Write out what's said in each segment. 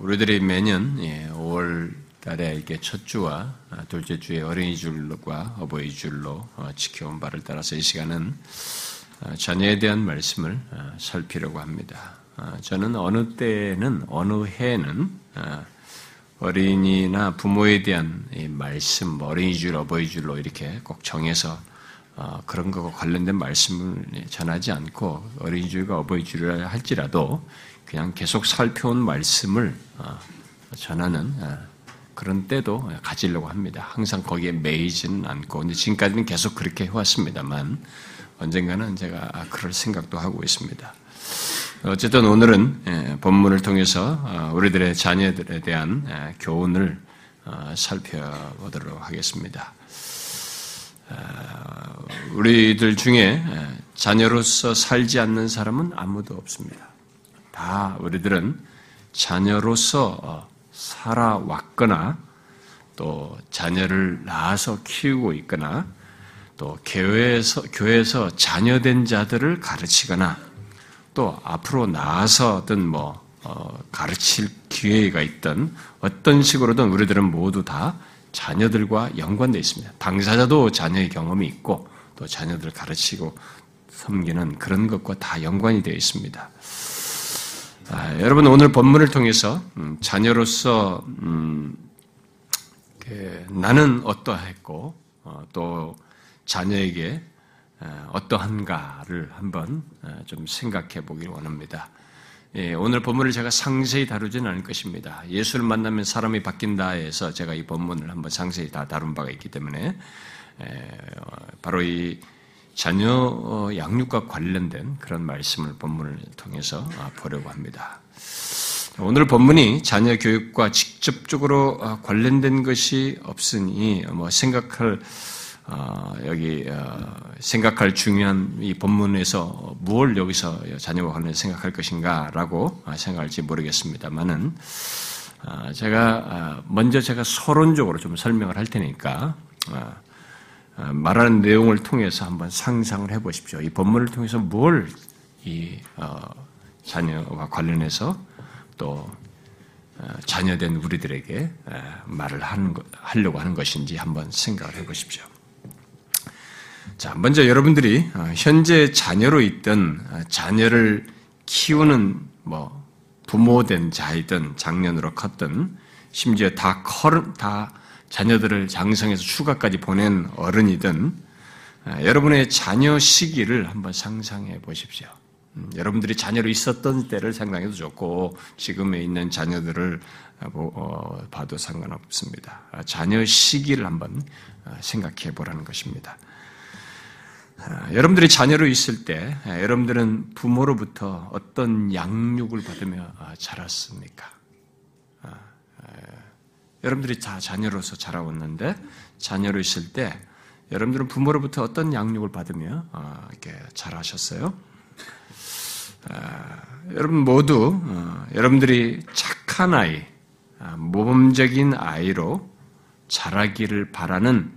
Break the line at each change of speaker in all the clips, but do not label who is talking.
우리들이 매년 5월 달에 이렇게 첫 주와 둘째 주에 어린이 줄과 어버이 줄로 어, 지켜온 바를 따라서 이 시간은 어, 자녀에 대한 말씀을 어, 살피려고 합니다. 저는 어느 때는 어느 해는 어린이나 부모에 대한 말씀, 뭐 어린이 줄, 어버이 줄로 이렇게 꼭 정해서 그런 것과 관련된 말씀을 전하지 않고 어린이 줄과 어버이줄을 할지라도 그냥 계속 살펴온 말씀을 전하는 그런 때도 가지려고 합니다. 항상 거기에 매이지는 않고, 근데 지금까지는 계속 그렇게 해왔습니다만, 언젠가는 제가 그럴 생각도 하고 있습니다. 어쨌든 오늘은 예, 본문을 통해서 어, 우리들의 자녀들에 대한 예, 교훈을 어, 살펴보도록 하겠습니다. 어, 우리들 중에 예, 자녀로서 살지 않는 사람은 아무도 없습니다. 다 우리들은 자녀로서 살아왔거나 또 자녀를 낳아서 키우고 있거나 또 교회에서 교회에서 자녀된 자들을 가르치거나 또 앞으로 나아서든 뭐 어, 가르칠 기회가 있던 어떤 식으로든 우리들은 모두 다 자녀들과 연관되어 있습니다. 당사자도 자녀의 경험이 있고 또 자녀들을 가르치고 섬기는 그런 것과 다 연관이 되어 있습니다. 아, 여러분 오늘 본문을 통해서 음, 자녀로서 음, 그, 나는 어떠했고 어, 또 자녀에게 어, 어떠한가를 한번 어, 좀 생각해 보기를 원합니다. 예, 오늘 본문을 제가 상세히 다루지는 않을 것입니다. 예수를 만나면 사람이 바뀐다해서 제가 이 본문을 한번 상세히 다 다룬 바가 있기 때문에 에, 바로 이 자녀 어, 양육과 관련된 그런 말씀을 본문을 통해서 아, 보려고 합니다. 오늘 본문이 자녀 교육과 직접적으로 아, 관련된 것이 없으니 뭐 생각할 어, 여기 어, 생각할 중요한 이 본문에서 무엇 여기서 자녀와 관련해 생각할 것인가라고 생각할지 모르겠습니다만은 제가 먼저 제가 서론적으로 좀 설명을 할 테니까 어, 말하는 내용을 통해서 한번 상상을 해 보십시오. 이 본문을 통해서 뭘이 어, 자녀와 관련해서 또 어, 자녀된 우리들에게 말을 하는 하려고 하는 것인지 한번 생각을 해 보십시오. 자, 먼저 여러분들이 현재 자녀로 있던 자녀를 키우는 뭐 부모된 자이든 장년으로 컸든 심지어 다 커, 다 자녀들을 장성해서 휴가까지 보낸 어른이든 아, 여러분의 자녀 시기를 한번 상상해 보십시오. 음, 여러분들이 자녀로 있었던 때를 상상해도 좋고 지금에 있는 자녀들을 어, 봐도 상관없습니다. 아, 자녀 시기를 한번 아, 생각해 보라는 것입니다. 여러분들이 자녀로 있을 때 여러분들은 부모로부터 어떤 양육을 받으며 자랐습니까? 여러분들이 다 자녀로서 자라왔는데 자녀로 있을 때 여러분들은 부모로부터 어떤 양육을 받으며 어, 이렇게 자라셨어요? 아, 여러분 모두 어, 여러분들이 착한 아이, 아, 모범적인 아이로 자라기를 바라는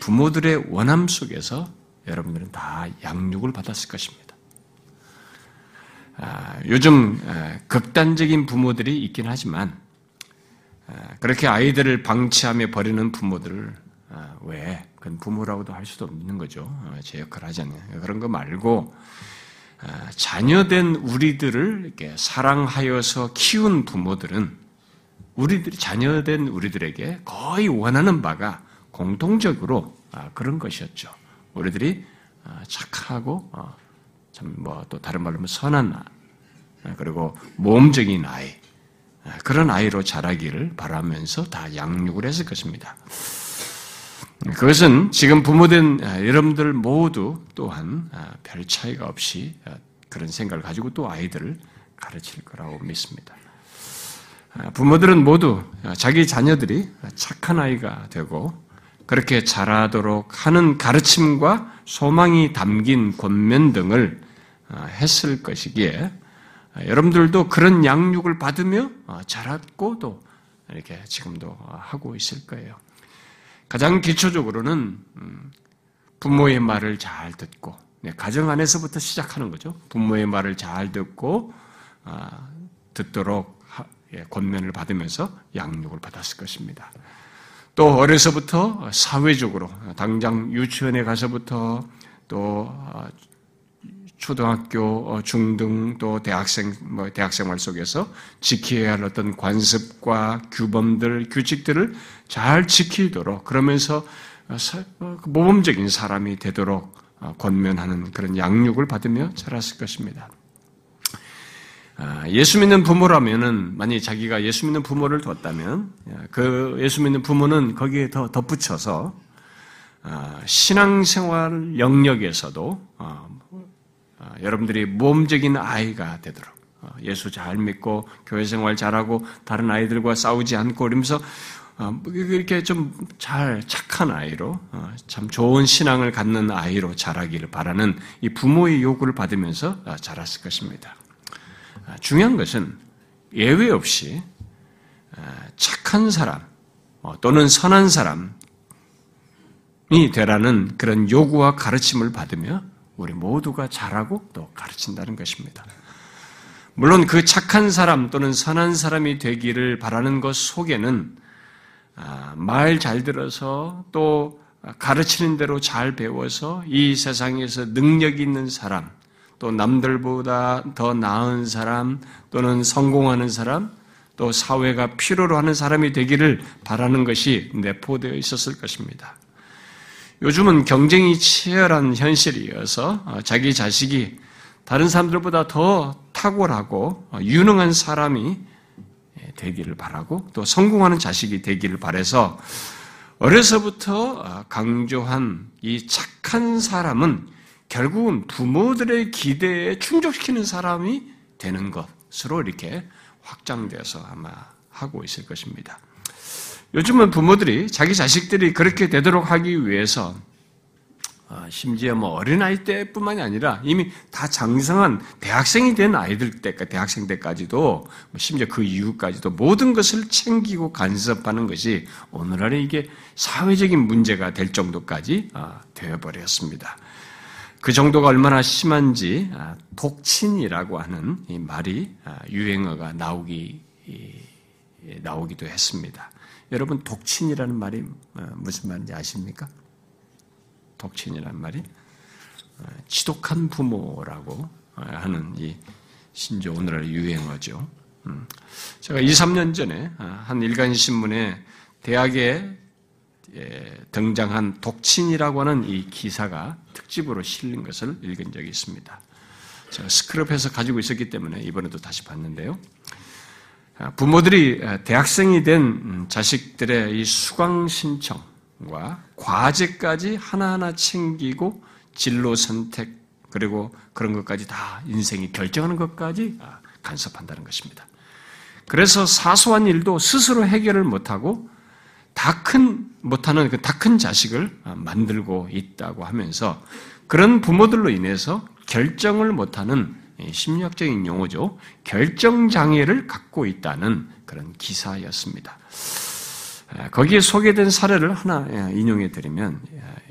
부모들의 원함 속에서 여러분들은 다 양육을 받았을 것입니다. 아, 요즘 극단적인 부모들이 있긴 하지만 그렇게 아이들을 방치하며 버리는 부모들을 아, 왜? 그건 부모라고도 할 수도 없는 거죠. 어, 제 역할을 하지 않는 그런 거 말고 아, 자녀된 우리들을 이렇게 사랑하여서 키운 부모들은 우리들이 자녀된 우리들에게 거의 원하는 바가 공통적으로 아, 그런 것이었죠. 우리들이 착하고 어, 참뭐 또 다른 말로 하면 선한 그리고 모험적인 아이 그런 아이로 자라기를 바라면서 다 양육을 했을 것입니다. 그것은 지금 부모된 여러분들 모두 또한 별 차이가 없이 그런 생각을 가지고 또 아이들을 가르칠 거라고 믿습니다. 부모들은 모두 자기 자녀들이 착한 아이가 되고 그렇게 자라도록 하는 가르침과 소망이 담긴 권면 등을 했을 것이기에 여러분들도 그런 양육을 받으며 어, 자랐고 또 이렇게 지금도 하고 있을 거예요. 가장 기초적으로는 음, 부모의 말을 잘 듣고 네, 가정 안에서부터 시작하는 거죠. 부모의 말을 잘 듣고 아, 듣도록 예, 권면을 받으면서 양육을 받았을 것입니다. 또 어려서부터 사회적으로 당장 유치원에 가서부터 또 어, 초등학교, 어, 중등 또 대학생 뭐 대학생활 속에서 지켜야 할 어떤 관습과 규범들, 규칙들을 잘 지키도록 그러면서 어, 그 모범적인 사람이 되도록 권면하는 그런 양육을 받으며 자랐을 것입니다. 아, 예수 믿는 부모라면은 만약 자기가 예수 믿는 부모를 뒀다면 그 예수 믿는 부모는 거기에 더 덧붙여서 아, 신앙생활 영역에서도 어, 어, 여러분들이 모험적인 아이가 되도록 어, 예수 잘 믿고 교회 생활 잘하고 다른 아이들과 싸우지 않고 이러면서 이렇게 좀 잘 착한 아이로 참 좋은 신앙을 갖는 아이로 자라기를 바라는 이 부모의 요구를 받으면서 자랐을 것입니다. 아, 중요한 것은 예외 없이 아, 착한 사람 어, 또는 선한 사람이 되라는 그런 요구와 가르침을 받으며 우리 모두가 잘하고 또 가르친다는 것입니다. 물론 그 착한 사람 또는 선한 사람이 되기를 바라는 것 속에는 아, 말잘 들어서 또 가르치는 대로 잘 배워서 이 세상에서 능력 있는 사람, 또 남들보다 더 나은 사람 또는 성공하는 사람 또 사회가 필요로 하는 사람이 되기를 바라는 것이 내포되어 있었을 것입니다. 요즘은 경쟁이 치열한 현실이어서 어, 자기 자식이 다른 사람들보다 더 탁월하고 어, 유능한 사람이 예, 되기를 바라고 또 성공하는 자식이 되기를 바래서 어려서부터 어, 강조한 이 착한 사람은 결국은 부모들의 기대에 충족시키는 사람이 되는 것으로 이렇게 확장돼서 아마 하고 있을 것입니다. 요즘은 부모들이 자기 자식들이 그렇게 되도록 하기 위해서 어, 심지어 뭐 어린아이 때뿐만이 아니라 이미 다 장성한 대학생이 된 아이들 때까지, 대학생 때까지도, 뭐 심지어 그 이후까지도 모든 것을 챙기고 간섭하는 것이 오늘날의 이게 사회적인 문제가 될 정도까지 어, 되어버렸습니다. 그 정도가 얼마나 심한지 아, 독친이라고 하는 이 말이 아, 유행어가 나오기 나오기도 했습니다. 여러분 독친이라는 말이 어, 무슨 말인지 아십니까? 독친이라는 말이 어, 지독한 부모라고 어, 하는 이 신조 오늘날 유행어죠. 음. 제가 2, 3년 전에 아, 한 일간 신문에 대학에 예, 등장한 독친이라고 하는 이 기사가 특집으로 실린 것을 읽은 적이 있습니다. 제가 스크럽해서 가지고 있었기 때문에 이번에도 다시 봤는데요. 아, 부모들이 아, 대학생이 된 음, 자식들의 이 수강 신청과 과제까지 하나하나 챙기고 진로 선택 그리고 그런 것까지 다 인생이 결정하는 것까지 아, 간섭한다는 것입니다. 그래서 사소한 일도 스스로 해결을 못하고 다 큰 못하는 그 다 큰 자식을 만들고 있다고 하면서 그런 부모들로 인해서 결정을 못하는 심리학적인 용어죠. 결정 장애를 갖고 있다는 그런 기사였습니다. 거기에 소개된 사례를 하나 인용해 드리면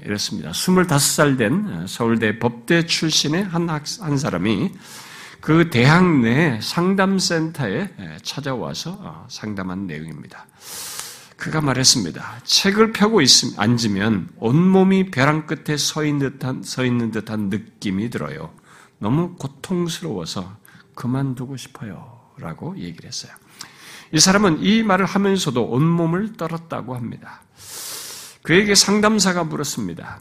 이렇습니다. 25살 된 서울대 법대 출신의 한, 학, 한 사람이 그 대학 내 상담센터에 찾아와서 어, 상담한 내용입니다. 그가 말했습니다. 책을 펴고 있음, 앉으면 온몸이 벼랑 끝에 서 있는 듯한, 서 있는 듯한 느낌이 들어요. 너무 고통스러워서 그만두고 싶어요. 라고 얘기를 했어요. 이 사람은 이 말을 하면서도 온몸을 떨었다고 합니다. 그에게 상담사가 물었습니다.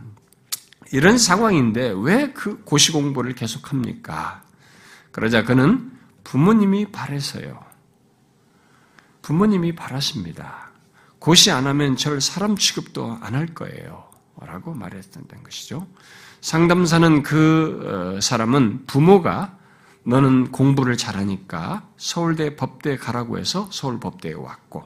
이런 상황인데 왜 그 고시 공부를 계속합니까? 그러자 그는 부모님이 바래서요. 부모님이 바라십니다. 고시 안 하면 저를 사람 취급도 안 할 거예요. 라고 말했던 것이죠. 상담사는 그 어, 사람은 부모가 너는 공부를 잘하니까 서울대 법대에 가라고 해서 서울 법대에 왔고,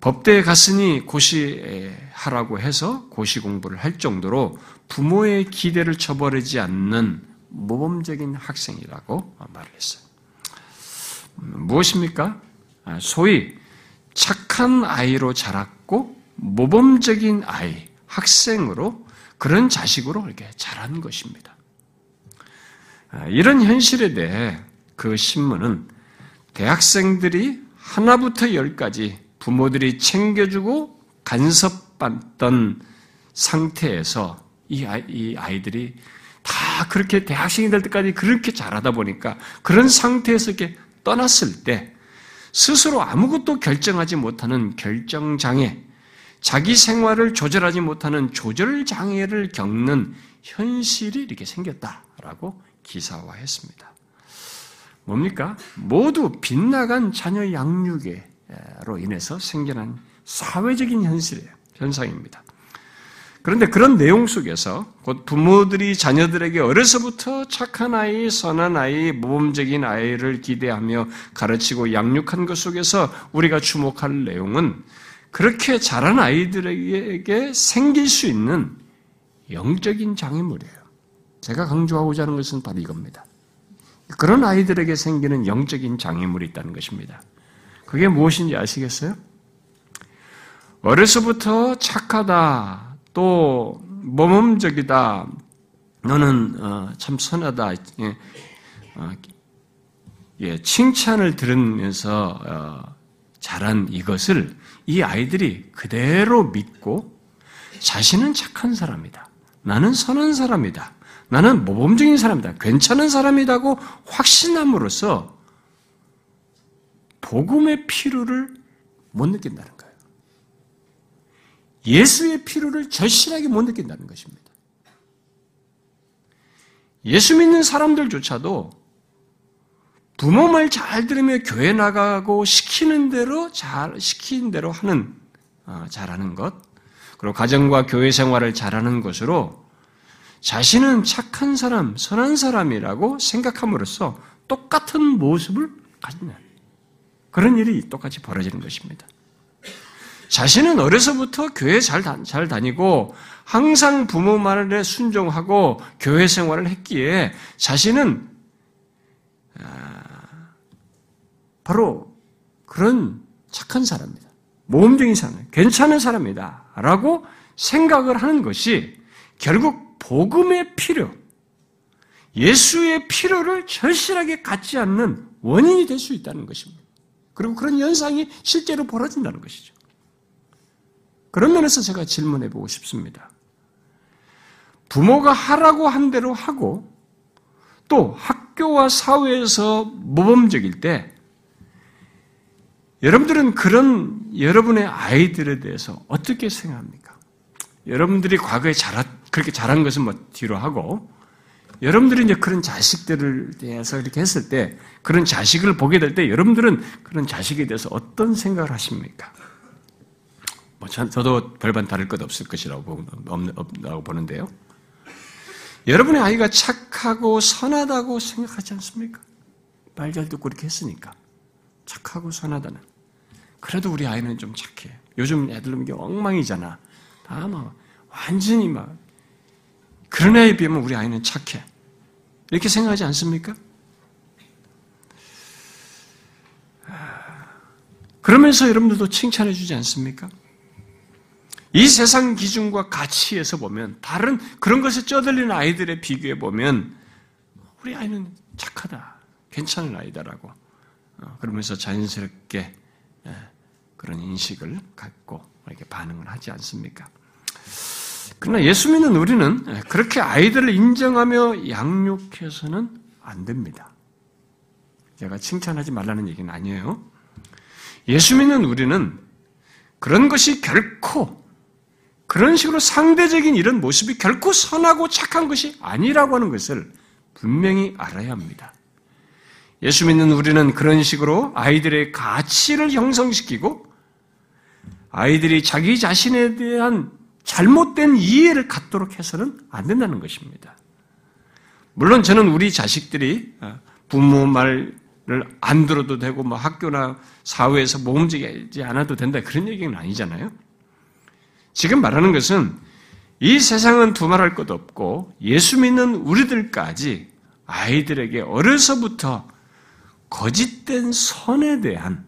법대에 갔으니 고시하라고 해서 고시 공부를 할 정도로 부모의 기대를 저버리지 않는 모범적인 학생이라고 말을 했어요. 음, 무엇입니까? 아, 소위 착한 아이로 자랐고 모범적인 아이, 학생으로 그런 자식으로 이렇게 자란 것입니다. 아, 이런 현실에 대해 그 신문은 대학생들이 하나부터 열까지 부모들이 챙겨주고 간섭받던 상태에서 이, 아이, 이 아이들이 다 그렇게 대학생이 될 때까지 그렇게 잘하다 보니까 그런 상태에서 이렇게 떠났을 때 스스로 아무것도 결정하지 못하는 결정장애, 자기 생활을 조절하지 못하는 조절 장애를 겪는 현실이 이렇게 생겼다라고 기사화했습니다. 뭡니까? 모두 빗나간 자녀 양육으로 인해서 생겨난 사회적인 현실이에요. 현상입니다. 그런데 그런 내용 속에서 곧 부모들이 자녀들에게 어려서부터 착한 아이, 선한 아이, 모범적인 아이를 기대하며 가르치고 양육한 것 속에서 우리가 주목할 내용은 그렇게 자란 아이들에게 생길 수 있는 영적인 장애물이에요. 제가 강조하고자 하는 것은 바로 이겁니다. 그런 아이들에게 생기는 영적인 장애물이 있다는 것입니다. 그게 무엇인지 아시겠어요? 어려서부터 착하다, 또 모범적이다, 너는 어, 참 선하다, 예, 어, 예, 칭찬을 들으면서 어, 자란 이것을 이 아이들이 그대로 믿고 자신은 착한 사람이다. 나는 선한 사람이다. 나는 모범적인 사람이다. 괜찮은 사람이라고 확신함으로써 복음의 필요를 못 느낀다는 거예요. 예수의 필요를 절실하게 못 느낀다는 것입니다. 예수 믿는 사람들조차도 부모 말 잘 들으며 교회 나가고 시키는 대로 잘 시키는 대로 하는 어, 잘하는 것 그리고 가정과 교회 생활을 잘하는 것으로 자신은 착한 사람, 선한 사람이라고 생각함으로써 똑같은 모습을 가지는 그런 일이 똑같이 벌어지는 것입니다. 자신은 어려서부터 교회 잘, 잘 다니고 항상 부모 말에 순종하고 교회 생활을 했기에 자신은 아, 바로 그런 착한 사람입니다. 모험적인 사람, 괜찮은 사람이다. 라고 생각을 하는 것이 결국 복음의 필요, 예수의 필요를 절실하게 갖지 않는 원인이 될 수 있다는 것입니다. 그리고 그런 현상이 실제로 벌어진다는 것이죠. 그런 면에서 제가 질문해 보고 싶습니다. 부모가 하라고 한 대로 하고 또 학교와 사회에서 모범적일 때 여러분들은 그런 여러분의 아이들에 대해서 어떻게 생각합니까? 여러분들이 과거에 잘 그렇게 잘한 것은 뭐 뒤로 하고, 여러분들이 이제 그런 자식들을 대해서 이렇게 했을 때, 그런 자식을 보게 될 때, 여러분들은 그런 자식에 대해서 어떤 생각을 하십니까? 뭐, 저도 별반 다를 것 없을 것이라고 없다고 보는데요. 여러분의 아이가 착하고 선하다고 생각하지 않습니까? 말 잘 듣고 이렇게 했으니까. 착하고 선하다는. 그래도 우리 아이는 좀 착해. 요즘 애들은 이게 엉망이잖아. 다 막, 완전히 막. 그런 애에 비하면 우리 아이는 착해. 이렇게 생각하지 않습니까? 그러면서 여러분들도 칭찬해 주지 않습니까? 이 세상 기준과 가치에서 보면 다른 그런 것에 쩌들리는 아이들의 비교해 보면 우리 아이는 착하다, 괜찮은 아이다라고 어, 그러면서 자연스럽게 예, 그런 인식을 갖고 이렇게 반응을 하지 않습니까? 그러나 예수 믿는 우리는 그렇게 아이들을 인정하며 양육해서는 안 됩니다. 제가 칭찬하지 말라는 얘기는 아니에요. 예수 믿는 우리는 그런 것이 결코 그런 식으로 상대적인 이런 모습이 결코 선하고 착한 것이 아니라고 하는 것을 분명히 알아야 합니다. 예수 믿는 우리는 그런 식으로 아이들의 가치를 형성시키고 아이들이 자기 자신에 대한 잘못된 이해를 갖도록 해서는 안 된다는 것입니다. 물론 저는 우리 자식들이 어, 부모 말을 안 들어도 되고 뭐 학교나 사회에서 모험지지 않아도 된다 그런 얘기는 아니잖아요. 지금 말하는 것은 이 세상은 두말할 것 없고 예수 믿는 우리들까지 아이들에게 어려서부터 거짓된 선에 대한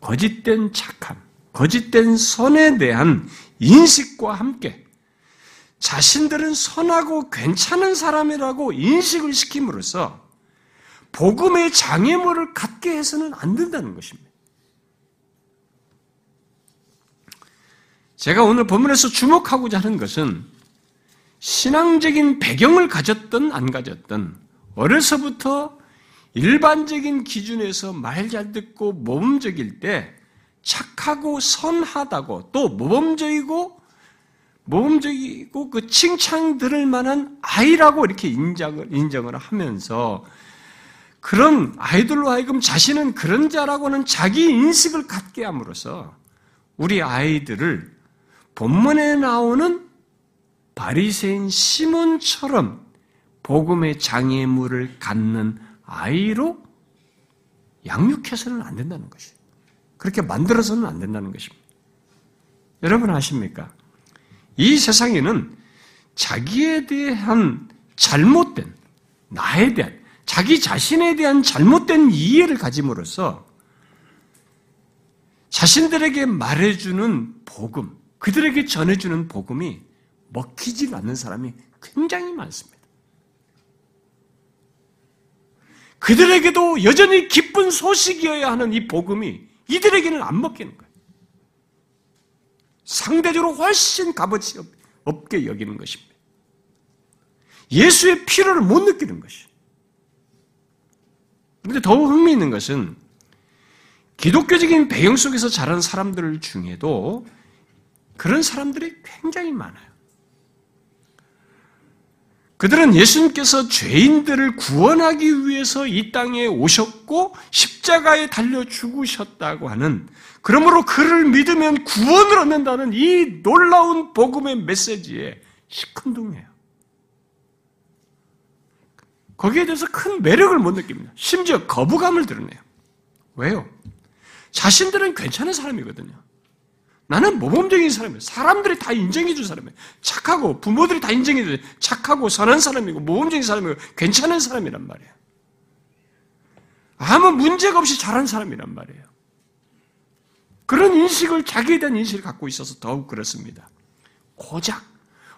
거짓된 착함, 거짓된 선에 대한 인식과 함께 자신들은 선하고 괜찮은 사람이라고 인식을 시킴으로써 복음의 장애물을 갖게 해서는 안 된다는 것입니다. 제가 오늘 본문에서 주목하고자 하는 것은 신앙적인 배경을 가졌든 안 가졌든 어려서부터 일반적인 기준에서 말 잘 듣고 모범적일 때 착하고 선하다고 또 모범적이고 모범적이고 그 칭찬 들을 만한 아이라고 이렇게 인정을, 인정을 하면서 그런 아이들로 하여금 자신은 그런 자라고는 자기 인식을 갖게 함으로써 우리 아이들을 본문에 나오는 바리새인 시몬처럼 복음의 장애물을 갖는 아이로 양육해서는 안 된다는 것이에요. 그렇게 만들어서는 안 된다는 것입니다. 여러분 아십니까? 이 세상에는 자기에 대한 잘못된, 나에 대한, 자기 자신에 대한 잘못된 이해를 가짐으로써 자신들에게 말해주는 복음, 그들에게 전해주는 복음이 먹히지 않는 사람이 굉장히 많습니다. 그들에게도 여전히 기쁜 소식이어야 하는 이 복음이 이들에게는 안 먹히는 거예요. 상대적으로 훨씬 값어치 없게 여기는 것입니다. 예수의 필요를 못 느끼는 것이. 그런데 더욱 흥미있는 것은 기독교적인 배경 속에서 자란 사람들 중에도 그런 사람들이 굉장히 많아요. 그들은 예수님께서 죄인들을 구원하기 위해서 이 땅에 오셨고 십자가에 달려 죽으셨다고 하는 그러므로 그를 믿으면 구원을 얻는다는 이 놀라운 복음의 메시지에 시큰둥해요. 거기에 대해서 큰 매력을 못 느낍니다. 심지어 거부감을 드러내요. 왜요? 자신들은 괜찮은 사람이거든요. 나는 모범적인 사람이에요. 사람들이 다 인정해준 사람이에요. 착하고 부모들이 다 인정해준 착하고 선한 사람이고 모범적인 사람이고 괜찮은 사람이란 말이에요. 아무 문제가 없이 잘한 사람이란 말이에요. 그런 인식을 자기에 대한 인식을 갖고 있어서 더욱 그렇습니다. 고작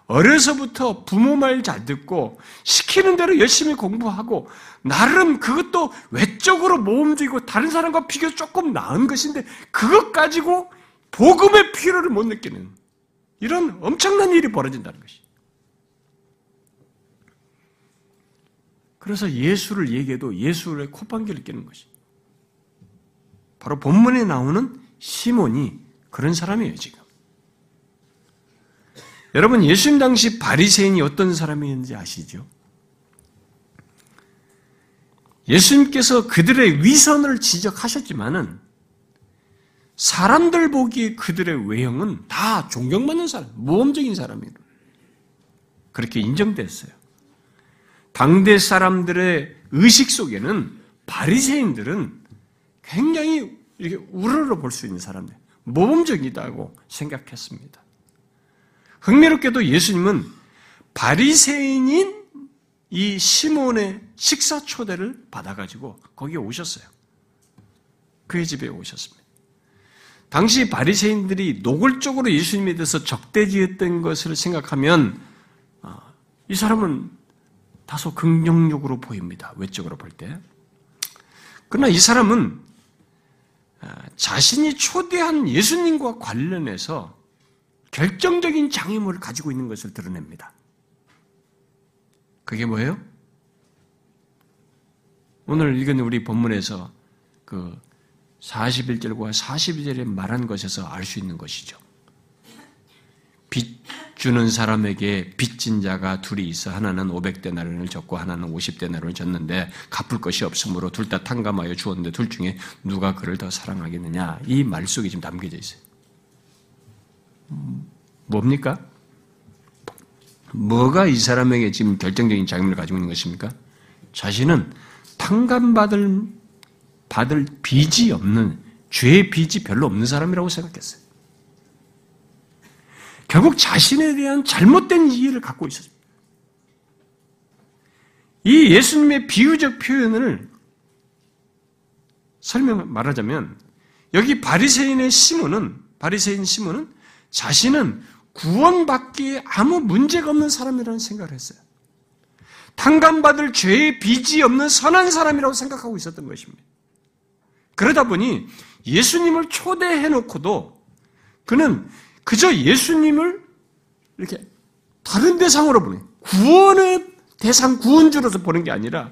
어려서부터 부모 말 잘 듣고 시키는 대로 열심히 공부하고 나름 그것도 외적으로 모범적이고 다른 사람과 비교 조금 나은 것인데 그것 가지고 복음의 필요를 못 느끼는 이런 엄청난 일이 벌어진다는 것이. 그래서 예수를 얘기해도 예수의 콧방귀를 끼는 것이. 바로 본문에 나오는 시몬이 그런 사람이에요, 지금. 여러분, 예수님 당시 바리새인이 어떤 사람이었는지 아시죠? 예수님께서 그들의 위선을 지적하셨지만은 사람들 보기에 그들의 외형은 다 존경받는 사람, 모험적인 사람이에요. 그렇게 인정됐어요. 당대 사람들의 의식 속에는 바리새인들은 굉장히 이렇게 우러러 볼 수 있는 사람들, 모범적이다고 생각했습니다. 흥미롭게도 예수님은 바리새인인 이 시몬의 식사 초대를 받아가지고 거기에 오셨어요. 그의 집에 오셨습니다. 당시 바리새인들이 노골적으로 예수님에 대해서 적대지었던 것을 생각하면 아, 이 사람은 다소 긍정적으로 보입니다. 외적으로 볼 때. 그러나 이 사람은 아, 자신이 초대한 예수님과 관련해서 결정적인 장애물을 가지고 있는 것을 드러냅니다. 그게 뭐예요? 오늘 읽은 우리 본문에서 그 41절과 42절에 말한 것에서 알 수 있는 것이죠. 빚 주는 사람에게 빚진 자가 둘이 있어 하나는 500데나리온을 졌고 하나는 50데나리온을 졌는데 갚을 것이 없으므로 둘 다 탕감하여 주었는데 둘 중에 누가 그를 더 사랑하겠느냐 이 말 속에 지금 담겨져 있어요. 뭡니까? 뭐가 이 사람에게 지금 결정적인 작용을 가지고 있는 것입니까? 자신은 탕감받을 받을 빚이 없는 죄의 빚이 별로 없는 사람이라고 생각했어요. 결국 자신에 대한 잘못된 이해를 갖고 있었습니다. 이 예수님의 비유적 표현을 설명 말하자면 여기 바리새인의 시몬은 바리새인 시몬은 자신은 구원받기에 아무 문제가 없는 사람이라는 생각을 했어요. 탕감받을 죄의 빚이 없는 선한 사람이라고 생각하고 있었던 것입니다. 그러다 보니 예수님을 초대해 놓고도 그는 그저 예수님을 이렇게 다른 대상으로 보는 구원의 대상 구원주로서 보는 게 아니라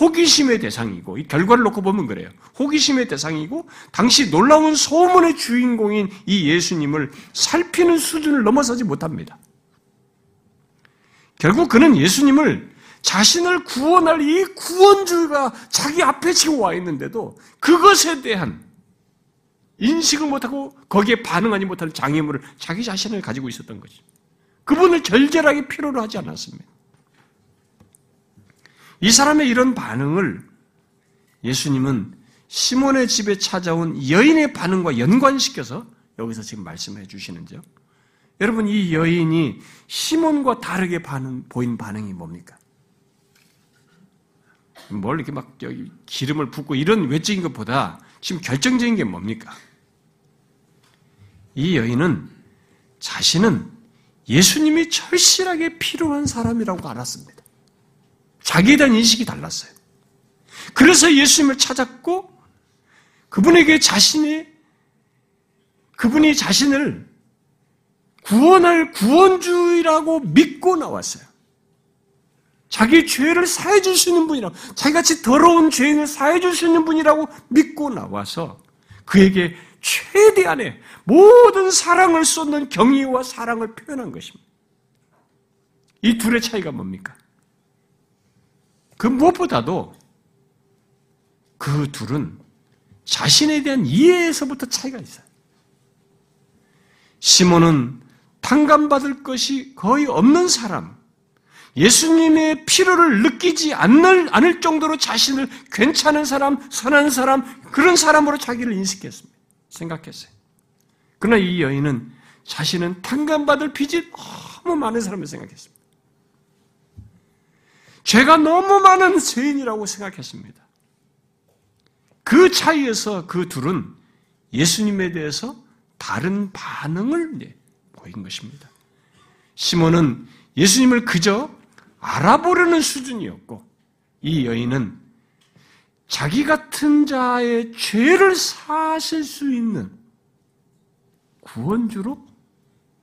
호기심의 대상이고 이 결과를 놓고 보면 그래요. 호기심의 대상이고 당시 놀라운 소문의 주인공인 이 예수님을 살피는 수준을 넘어서지 못합니다. 결국 그는 예수님을 자신을 구원할 이 구원주가 자기 앞에 지금 와 있는데도 그것에 대한 인식을 못하고 거기에 반응하지 못하는 장애물을 자기 자신을 가지고 있었던 거지. 그분을 절절하게 필요로 하지 않았습니다. 이 사람의 이런 반응을 예수님은 시몬의 집에 찾아온 여인의 반응과 연관시켜서 여기서 지금 말씀해 주시는죠. 여러분, 이 여인이 시몬과 다르게 반응, 보인 반응이 뭡니까? 뭘 이렇게 막 여기 기름을 붓고 이런 외적인 것보다 지금 결정적인 게 뭡니까? 이 여인은 자신은 예수님이 절실하게 필요한 사람이라고 알았습니다. 자기에 대한 인식이 달랐어요. 그래서 예수님을 찾았고 그분에게 자신이 그분이 자신을 구원할 구원주의라고 믿고 나왔어요. 자기 죄를 사해 있는 분이라고, 자기같이 더러운 죄인을 사해 있는 분이라고 믿고 나와서 그에게 최대한의 모든 사랑을 쏟는 경의와 사랑을 표현한 것입니다. 이 둘의 차이가 뭡니까? 그 무엇보다도 그 둘은 자신에 대한 이해에서부터 차이가 있어요. 시몬은 탕감받을 것이 거의 없는 사람, 예수님의 필요를 느끼지 않을, 않을 정도로 자신을 괜찮은 사람, 선한 사람, 그런 사람으로 자기를 인식했습니다. 생각했어요. 그러나 이 여인은 자신은 탕감받을 빚이 너무 많은 사람을 생각했습니다. 죄가 너무 많은 죄인이라고 생각했습니다. 그 차이에서 그 둘은 예수님에 대해서 다른 반응을 보인 것입니다. 시몬은 예수님을 그저 알아보려는 수준이었고 이 여인은 자기 같은 자의 죄를 사실 수 있는 구원주로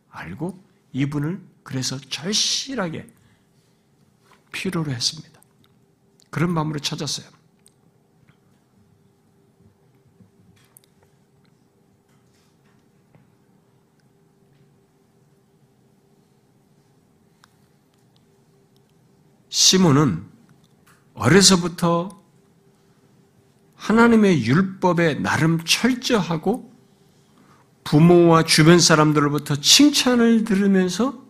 알고 이분을 그래서 절실하게 필요로 했습니다. 그런 마음으로 찾았어요. 시몬은 어려서부터 하나님의 율법에 나름 철저하고 부모와 주변 사람들로부터 칭찬을 들으면서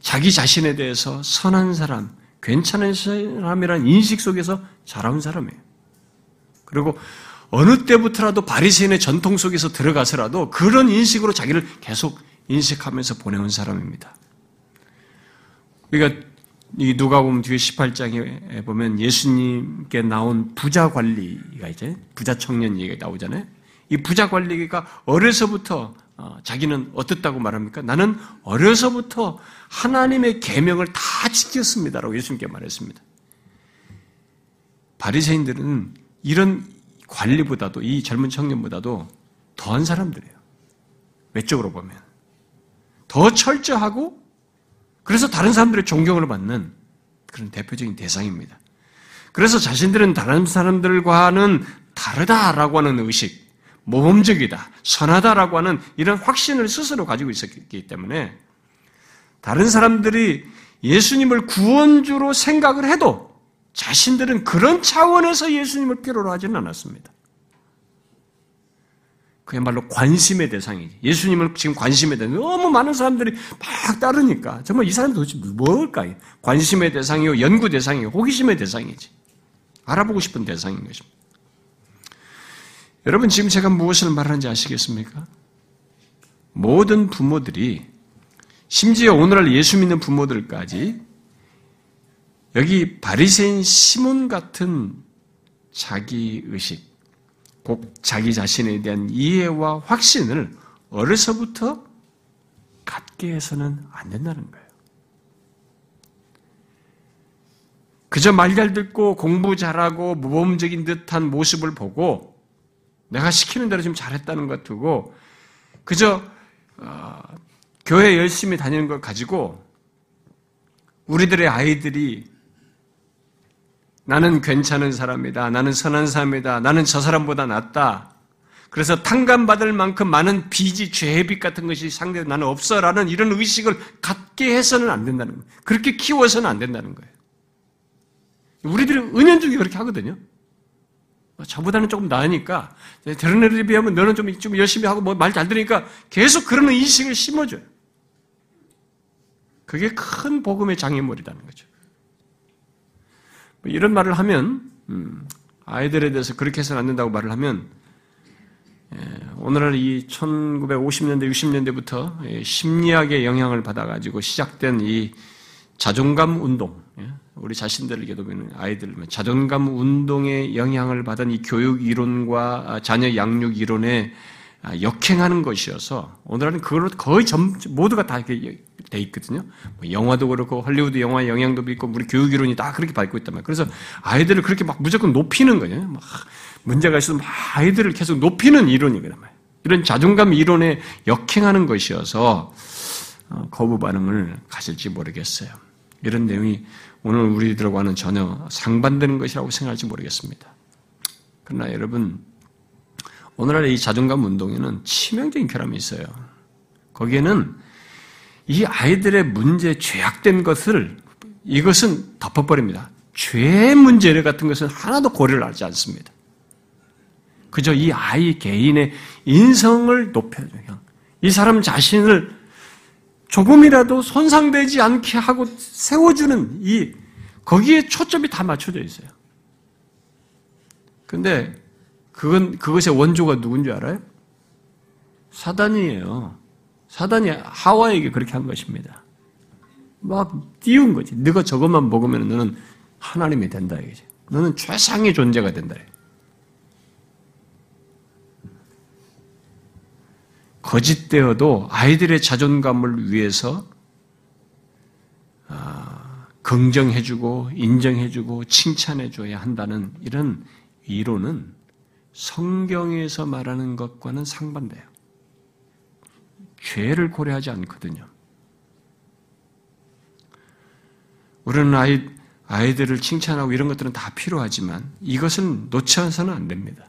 자기 자신에 대해서 선한 사람, 괜찮은 사람이라는 인식 속에서 자라온 사람이에요. 그리고 어느 때부터라도 바리새인의 전통 속에서 들어가서라도 그런 인식으로 자기를 계속 인식하면서 보내온 사람입니다. 그러니까 이 누가 보면 뒤에 18장에 보면 예수님께 나온 부자 관리가 이제 부자 청년 얘기가 나오잖아요. 이 부자 관리가 어려서부터 어, 자기는 어떻다고 말합니까? 나는 어려서부터 하나님의 계명을 다 지켰습니다라고 예수님께 말했습니다. 바리새인들은 이런 관리보다도 이 젊은 청년보다도 더한 사람들이에요. 외적으로 보면 더 철저하고 그래서 다른 사람들의 존경을 받는 그런 대표적인 대상입니다. 그래서 자신들은 다른 사람들과는 다르다라고 하는 의식, 모범적이다, 선하다라고 하는 이런 확신을 스스로 가지고 있었기 때문에 다른 사람들이 예수님을 구원주로 생각을 해도 자신들은 그런 차원에서 예수님을 필요로 하지는 않았습니다. 그야말로 관심의 대상이지. 예수님을 지금 관심의 대상. 너무 많은 사람들이 막 따르니까 정말 이 사람이 도대체 뭘까? 관심의 대상이요, 연구 대상이요, 호기심의 대상이지. 알아보고 싶은 대상인 것입니다. 여러분 지금 제가 무엇을 말하는지 아시겠습니까? 모든 부모들이 심지어 오늘날 예수 믿는 부모들까지 여기 바리새인 시몬 같은 자기 의식, 꼭 자기 자신에 대한 이해와 확신을 어려서부터 갖게 해서는 안 된다는 거예요. 그저 말 잘 듣고 공부 잘하고 모범적인 듯한 모습을 보고 내가 시키는 대로 좀 잘했다는 것 두고 그저 어, 교회 열심히 다니는 걸 가지고 우리들의 아이들이 나는 괜찮은 사람이다. 나는 선한 사람이다. 나는 저 사람보다 낫다. 그래서 탕감받을 만큼 많은 빚이 죄빚 같은 것이 상대로 나는 없어라는 이런 의식을 갖게 해서는 안 된다는 거예요. 그렇게 키워서는 안 된다는 거예요. 우리들이 은연중에 그렇게 하거든요. 저보다는 조금 나으니까 다른 애들에 비하면 너는 좀, 좀 열심히 하고 뭐 말 잘 들으니까 계속 그런 의식을 심어줘요. 그게 큰 복음의 장애물이라는 거죠. 뭐 이런 말을 하면 음, 아이들에 대해서 그렇게 해서는 안 된다고 말을 하면 예, 오늘날 이 1950년대, 60년대부터 심리학의 영향을 받아가지고 시작된 이 자존감 운동, 예, 우리 자신들을 보면 아이들 자존감 운동의 영향을 받은 이 교육 이론과 자녀 양육 이론에 역행하는 것이어서 오늘은 그걸로 거의 전 모두가 다 이렇게 돼 있거든요. 뭐 영화도 그렇고 헐리우드 영화 영향도 있고 우리 교육 이론이 다 그렇게 받고 있단 말이에요. 그래서 아이들을 그렇게 막 무조건 높이는 거예요. 막 문제가 있어도 막 아이들을 계속 높이는 이론이거든 요 이런 자존감 이론에 역행하는 것이어서 어, 거부 반응을 가질지 모르겠어요. 이런 내용이 오늘 우리들과는 전혀 상반되는 것이라고 생각할지 모르겠습니다. 그러나 여러분, 오늘날의 이 자존감 운동에는 치명적인 결함이 있어요. 거기에는 이 아이들의 문제, 죄악된 것을 이것은 덮어버립니다. 죄 문제 같은 것은 하나도 고려를 하지 않습니다. 그저 이 아이 개인의 인성을 높여줘요. 이 사람 자신을 조금이라도 손상되지 않게 하고 세워주는 이, 거기에 초점이 다 맞춰져 있어요. 근데 그건, 그것의 원조가 누군지 알아요? 사단이에요. 사단이 하와에게 그렇게 한 것입니다. 막 띄운 거지. 네가 저것만 먹으면 너는 하나님이 된다 이거지. 너는 최상의 존재가 된다. 거짓되어도 아이들의 자존감을 위해서 아, 긍정해주고 인정해주고 칭찬해줘야 한다는 이런 이론은 성경에서 말하는 것과는 상반돼요. 죄를 고려하지 않거든요. 우리는 아이, 아이들을 칭찬하고 이런 것들은 다 필요하지만 이것은 놓쳐서는 안 됩니다.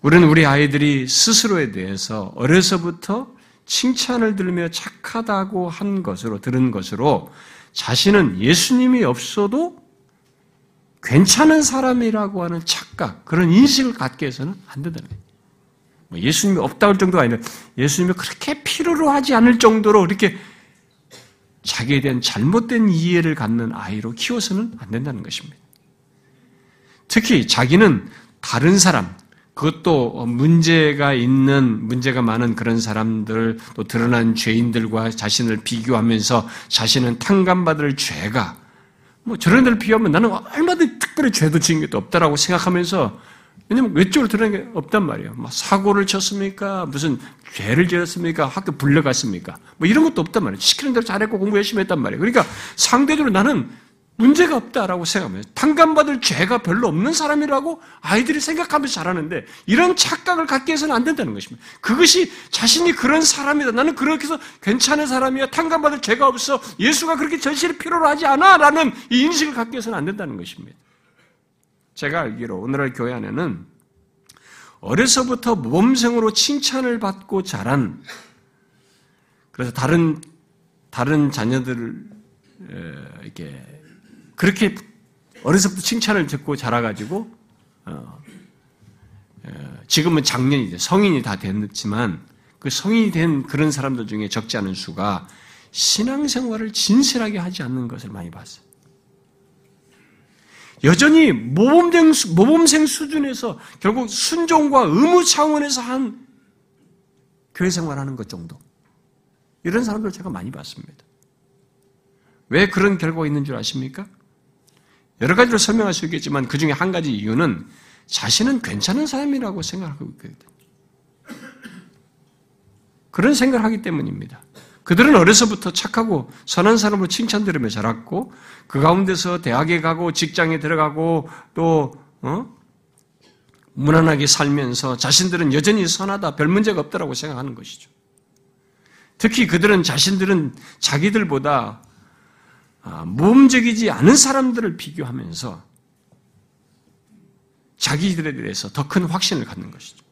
우리는 우리 아이들이 스스로에 대해서 어려서부터 칭찬을 들으며 착하다고 한 것으로 들은 것으로 자신은 예수님이 없어도 괜찮은 사람이라고 하는 착각, 그런 인식을 갖게 해서는 안 된다는 거예요. 뭐 예수님이 없다고 할 정도가 아니라 예수님이 그렇게 필요로 하지 않을 정도로 이렇게 자기에 대한 잘못된 이해를 갖는 아이로 키워서는 안 된다는 것입니다. 특히 자기는 다른 사람, 그것도 문제가 있는, 문제가 많은 그런 사람들, 또 드러난 죄인들과 자신을 비교하면서 자신은 탕감받을 죄가, 뭐 저런 데를 비교하면 나는 얼마든지 특별히 죄도 지은 것도 없다라고 생각하면서, 왜냐면 외적으로 드러난 게 없단 말이에요. 뭐 사고를 쳤습니까? 무슨 죄를 지었습니까? 학교 불려갔습니까? 뭐 이런 것도 없단 말이에요. 시키는 대로 잘했고 공부 열심히 했단 말이에요. 그러니까 상대적으로 나는 문제가 없다라고 생각하면 탕감받을 죄가 별로 없는 사람이라고 아이들이 생각하면서 자라는데 이런 착각을 갖게 해서는 안 된다는 것입니다. 그것이 자신이 그런 사람이다. 나는 그렇게 해서 괜찮은 사람이야. 탕감받을 죄가 없어. 예수가 그렇게 전시를 필요로 하지 않아. 라는 이 인식을 갖게 해서는 안 된다는 것입니다. 제가 알기로 오늘날 교회 안에는 어려서부터 모범생으로 칭찬을 받고 자란 그래서 다른 다른 자녀들을 이렇게 그렇게 어려서부터 칭찬을 듣고 자라가지고 어, 어, 지금은 작년이죠. 성인이 다 됐지만 그 성인이 된 그런 사람들 중에 적지 않은 수가 신앙생활을 진실하게 하지 않는 것을 많이 봤어요. 여전히 모범생, 모범생 수준에서 결국 순종과 의무 차원에서 한 교회 생활하는 것 정도. 이런 사람들 제가 많이 봤습니다. 왜 그런 결과가 있는 줄 아십니까? 여러 가지로 설명할 수 있겠지만 그 중에 한 가지 이유는 자신은 괜찮은 사람이라고 생각하고 있거든요. 그런 생각을 하기 때문입니다. 그들은 어려서부터 착하고 선한 사람으로 칭찬들으며 자랐고 그 가운데서 대학에 가고 직장에 들어가고 또 어? 무난하게 살면서 자신들은 여전히 선하다, 별 문제가 없다라고 생각하는 것이죠. 특히 그들은 자신들은 자기들보다 아, 모험적이지 않은 사람들을 비교하면서 자기들에 대해서 더 큰 확신을 갖는 것이죠.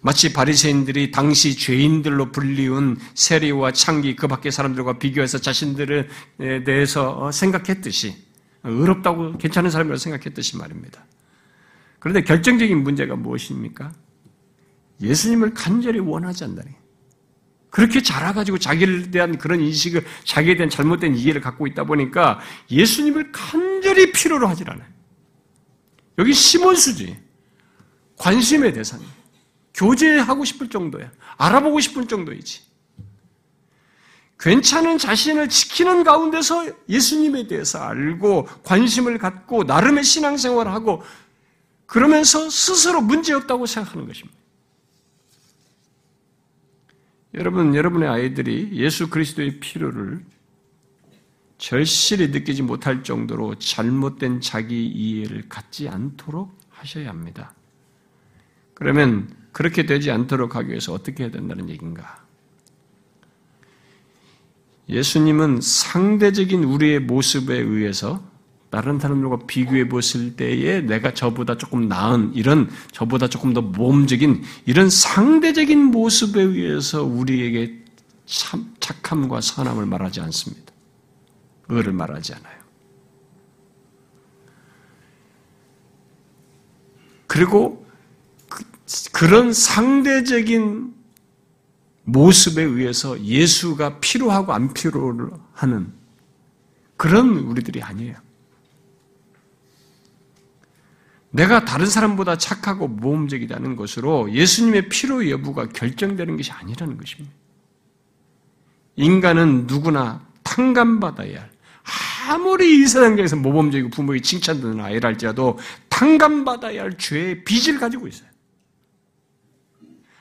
마치 바리새인들이 당시 죄인들로 불리운 세리와 창기 그 밖의 사람들과 비교해서 자신들에 대해서 어, 생각했듯이 의롭다고 괜찮은 사람이라고 생각했듯이 말입니다. 그런데 결정적인 문제가 무엇입니까? 예수님을 간절히 원하지 않다니. 그렇게 자라가지고 자기를 대한 그런 인식을, 자기에 대한 잘못된 이해를 갖고 있다 보니까 예수님을 간절히 필요로 하질 않아요. 여기 시몬수지. 관심의 대상이에요. 교제하고 싶을 정도야. 알아보고 싶은 정도이지. 괜찮은 자신을 지키는 가운데서 예수님에 대해서 알고 관심을 갖고 나름의 신앙생활을 하고 그러면서 스스로 문제없다고 생각하는 것입니다. 여러분, 여러분의 아이들이 예수 그리스도의 필요를 절실히 느끼지 못할 정도로 잘못된 자기 이해를 갖지 않도록 하셔야 합니다. 그러면 그렇게 되지 않도록 하기 위해서 어떻게 해야 된다는 얘기인가? 예수님은 상대적인 우리의 모습에 의해서 다른 사람들과 비교해 봤을 때에 내가 저보다 조금 나은 이런 저보다 조금 더 모험적인 이런 상대적인 모습에 의해서 우리에게 참 착함과 선함을 말하지 않습니다. 의를 말하지 않아요. 그리고 그, 런 상대적인 모습에 의해서 예수가 필요하고 안 필요하는 그런 우리들이 아니에요. 내가 다른 사람보다 착하고 모험적이라는 것으로 예수님의 필요 여부가 결정되는 것이 아니라는 것입니다. 인간은 누구나 탕감받아야 할, 아무리 이 세상에서 모범적이고 부모의 칭찬받는 아이랄지라도 탕감받아야 할 죄의 빚을 가지고 있어요.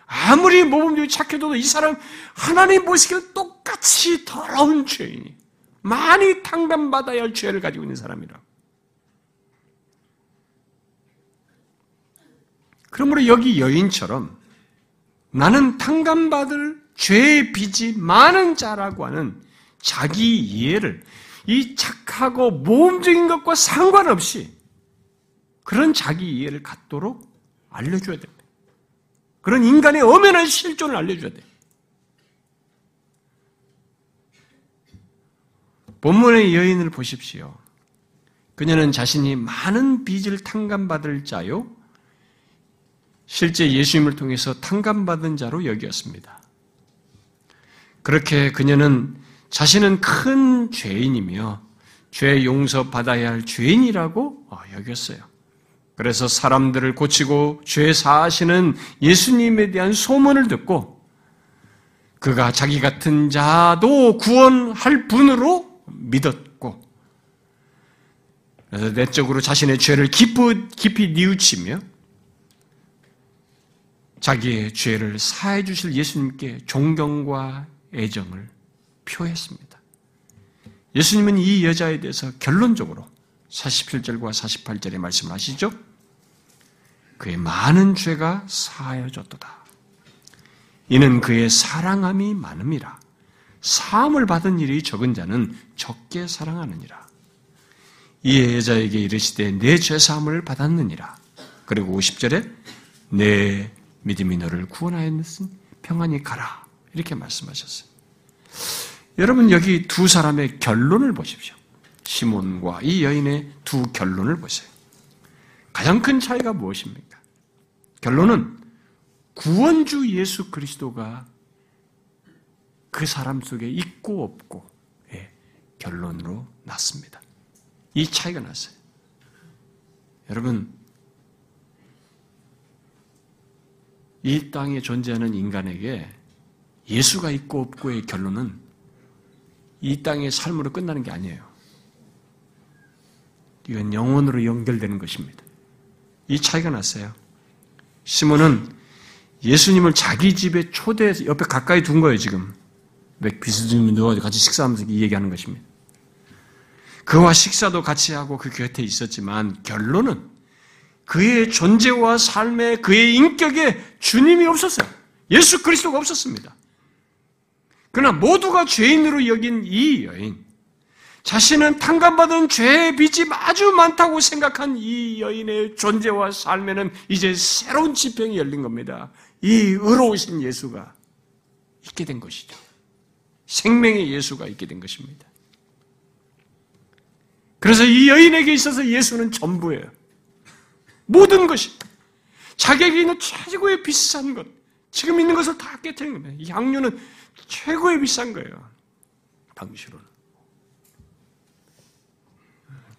아무리 모범적이 착해도 이 사람 하나님 보시기에 똑같이 더러운 죄인이 많이 탕감받아야 할 죄를 가지고 있는 사람이라. 그러므로 여기 여인처럼 나는 탕감받을 죄의 빚이 많은 자라고 하는 자기 이해를 이 착하고 모험적인 것과 상관없이 그런 자기 이해를 갖도록 알려줘야 됩니다. 그런 인간의 엄연한 실존을 알려줘야 돼. 본문의 여인을 보십시오. 그녀는 자신이 많은 빚을 탕감받을 자요. 실제 예수님을 통해서 탕감받은 자로 여겼습니다. 그렇게 그녀는 자신은 큰 죄인이며 죄 용서 받아야 할 죄인이라고 여겼어요. 그래서 사람들을 고치고 죄 사하시는 예수님에 대한 소문을 듣고 그가 자기 같은 자도 구원할 분으로 믿었고 그래서 내적으로 자신의 죄를 깊이, 깊이 뉘우치며 자기의 죄를 사해 주실 예수님께 존경과 애정을 표했습니다. 예수님은 이 여자에 대해서 결론적으로 47절과 48절에 말씀하시죠? 그의 많은 죄가 사하여졌도다. 이는 그의 사랑함이 많음이라. 사함을 받은 일이 적은 자는 적게 사랑하느니라. 이 여자에게 이르시되 내 죄사함을 받았느니라. 그리고 50절에 내 믿음이 너를 구원하였으니 평안히 가라. 이렇게 말씀하셨어요. 여러분 여기 두 사람의 결론을 보십시오. 시몬과 이 여인의 두 결론을 보세요. 가장 큰 차이가 무엇입니까? 결론은 구원주 예수 그리스도가 그 사람 속에 있고 없고 예, 결론으로 났습니다. 이 차이가 났어요. 여러분, 이 땅에 존재하는 인간에게 예수가 있고 없고의 결론은 이 땅의 삶으로 끝나는 게 아니에요. 이건 영혼으로 연결되는 것입니다. 이 차이가 났어요. 시몬은 예수님을 자기 집에 초대해서 옆에 가까이 둔 거예요, 지금. 누워 같이 식사하면서 이 얘기하는 것입니다. 그와 식사도 같이 하고 그 곁에 있었지만 결론은 그의 존재와 삶에 그의 인격에 주님이 없었어요. 예수 그리스도가 없었습니다. 그러나 모두가 죄인으로 여긴 이 여인, 자신은 탕감받은 죄의 빚이 아주 많다고 생각한 이 여인의 존재와 삶에는 이제 새로운 지평이 열린 겁니다. 이 의로우신 예수가 있게 된 것이죠. 생명의 예수가 있게 된 것입니다. 그래서 이 여인에게 있어서 예수는 전부예요. 모든 것이 자기에게 있는 최고의 비싼 것, 지금 있는 것을 다 깨뜨린 겁니다. 이 향유는 최고의 비싼 거예요. 당시로는.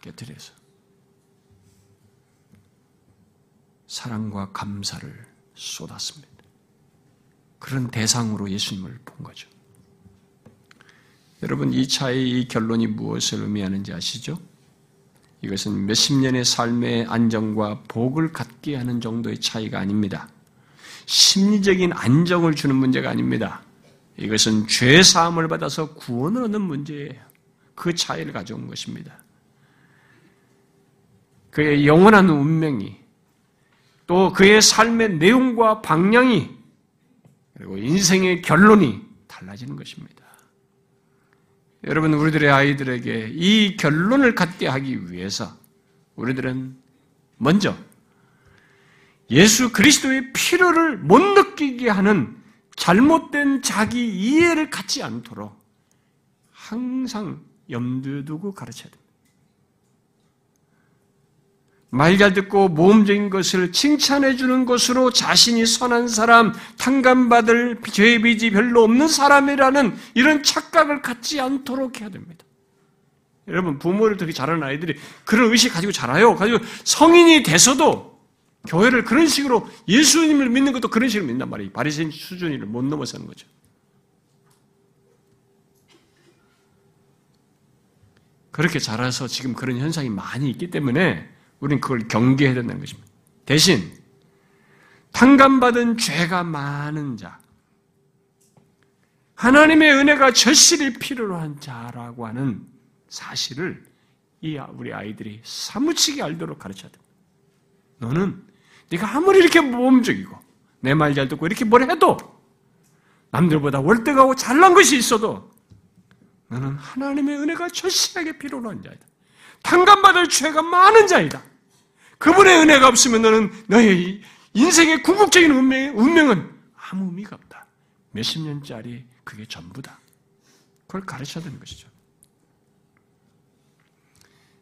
깨뜨려서. 사랑과 감사를 쏟았습니다. 그런 대상으로 예수님을 본 거죠. 여러분, 이 차의 이 결론이 무엇을 의미하는지 아시죠? 이것은 몇십 년의 삶의 안정과 복을 갖게 하는 정도의 차이가 아닙니다. 심리적인 안정을 주는 문제가 아닙니다. 이것은 죄 사함을 받아서 구원을 얻는 문제예요. 그 차이를 가져온 것입니다. 그의 영원한 운명이 또 그의 삶의 내용과 방향이 그리고 인생의 결론이 달라지는 것입니다. 여러분, 우리들의 아이들에게 이 결론을 갖게 하기 위해서 우리들은 먼저 예수 그리스도의 필요를 못 느끼게 하는 잘못된 자기 이해를 갖지 않도록 항상 염두에 두고 가르쳐야 됩니다. 말 잘 듣고 모험적인 것을 칭찬해 주는 것으로 자신이 선한 사람, 탕감받을 죄 빚이 별로 없는 사람이라는 이런 착각을 갖지 않도록 해야 됩니다. 여러분 부모를 되게 잘하는 아이들이 그런 의식 가지고 자라요. 가지고 성인이 돼서도 교회를 그런 식으로 예수님을 믿는 것도 그런 식으로 믿단 말이에요. 바리새인 수준을 못 넘어서는 거죠. 그렇게 자라서 지금 그런 현상이 많이 있기 때문에 우리는 그걸 경계해야 된다는 것입니다. 대신 탕감받은 죄가 많은 자, 하나님의 은혜가 절실히 필요로 한 자라고 하는 사실을 이 우리 아이들이 사무치게 알도록 가르쳐야 됩니다. 너는 네가 아무리 이렇게 모험적이고 내 말 잘 듣고 이렇게 뭘 해도 남들보다 월등하고 잘난 것이 있어도 너는 하나님의 은혜가 절실하게 필요로 한 자이다. 탕감받을 죄가 많은 자이다. 그분의 은혜가 없으면 너는 너의 인생의 궁극적인 운명, 운명은 아무 의미가 없다. 몇십 년짜리 그게 전부다. 그걸 가르쳐야 되는 것이죠.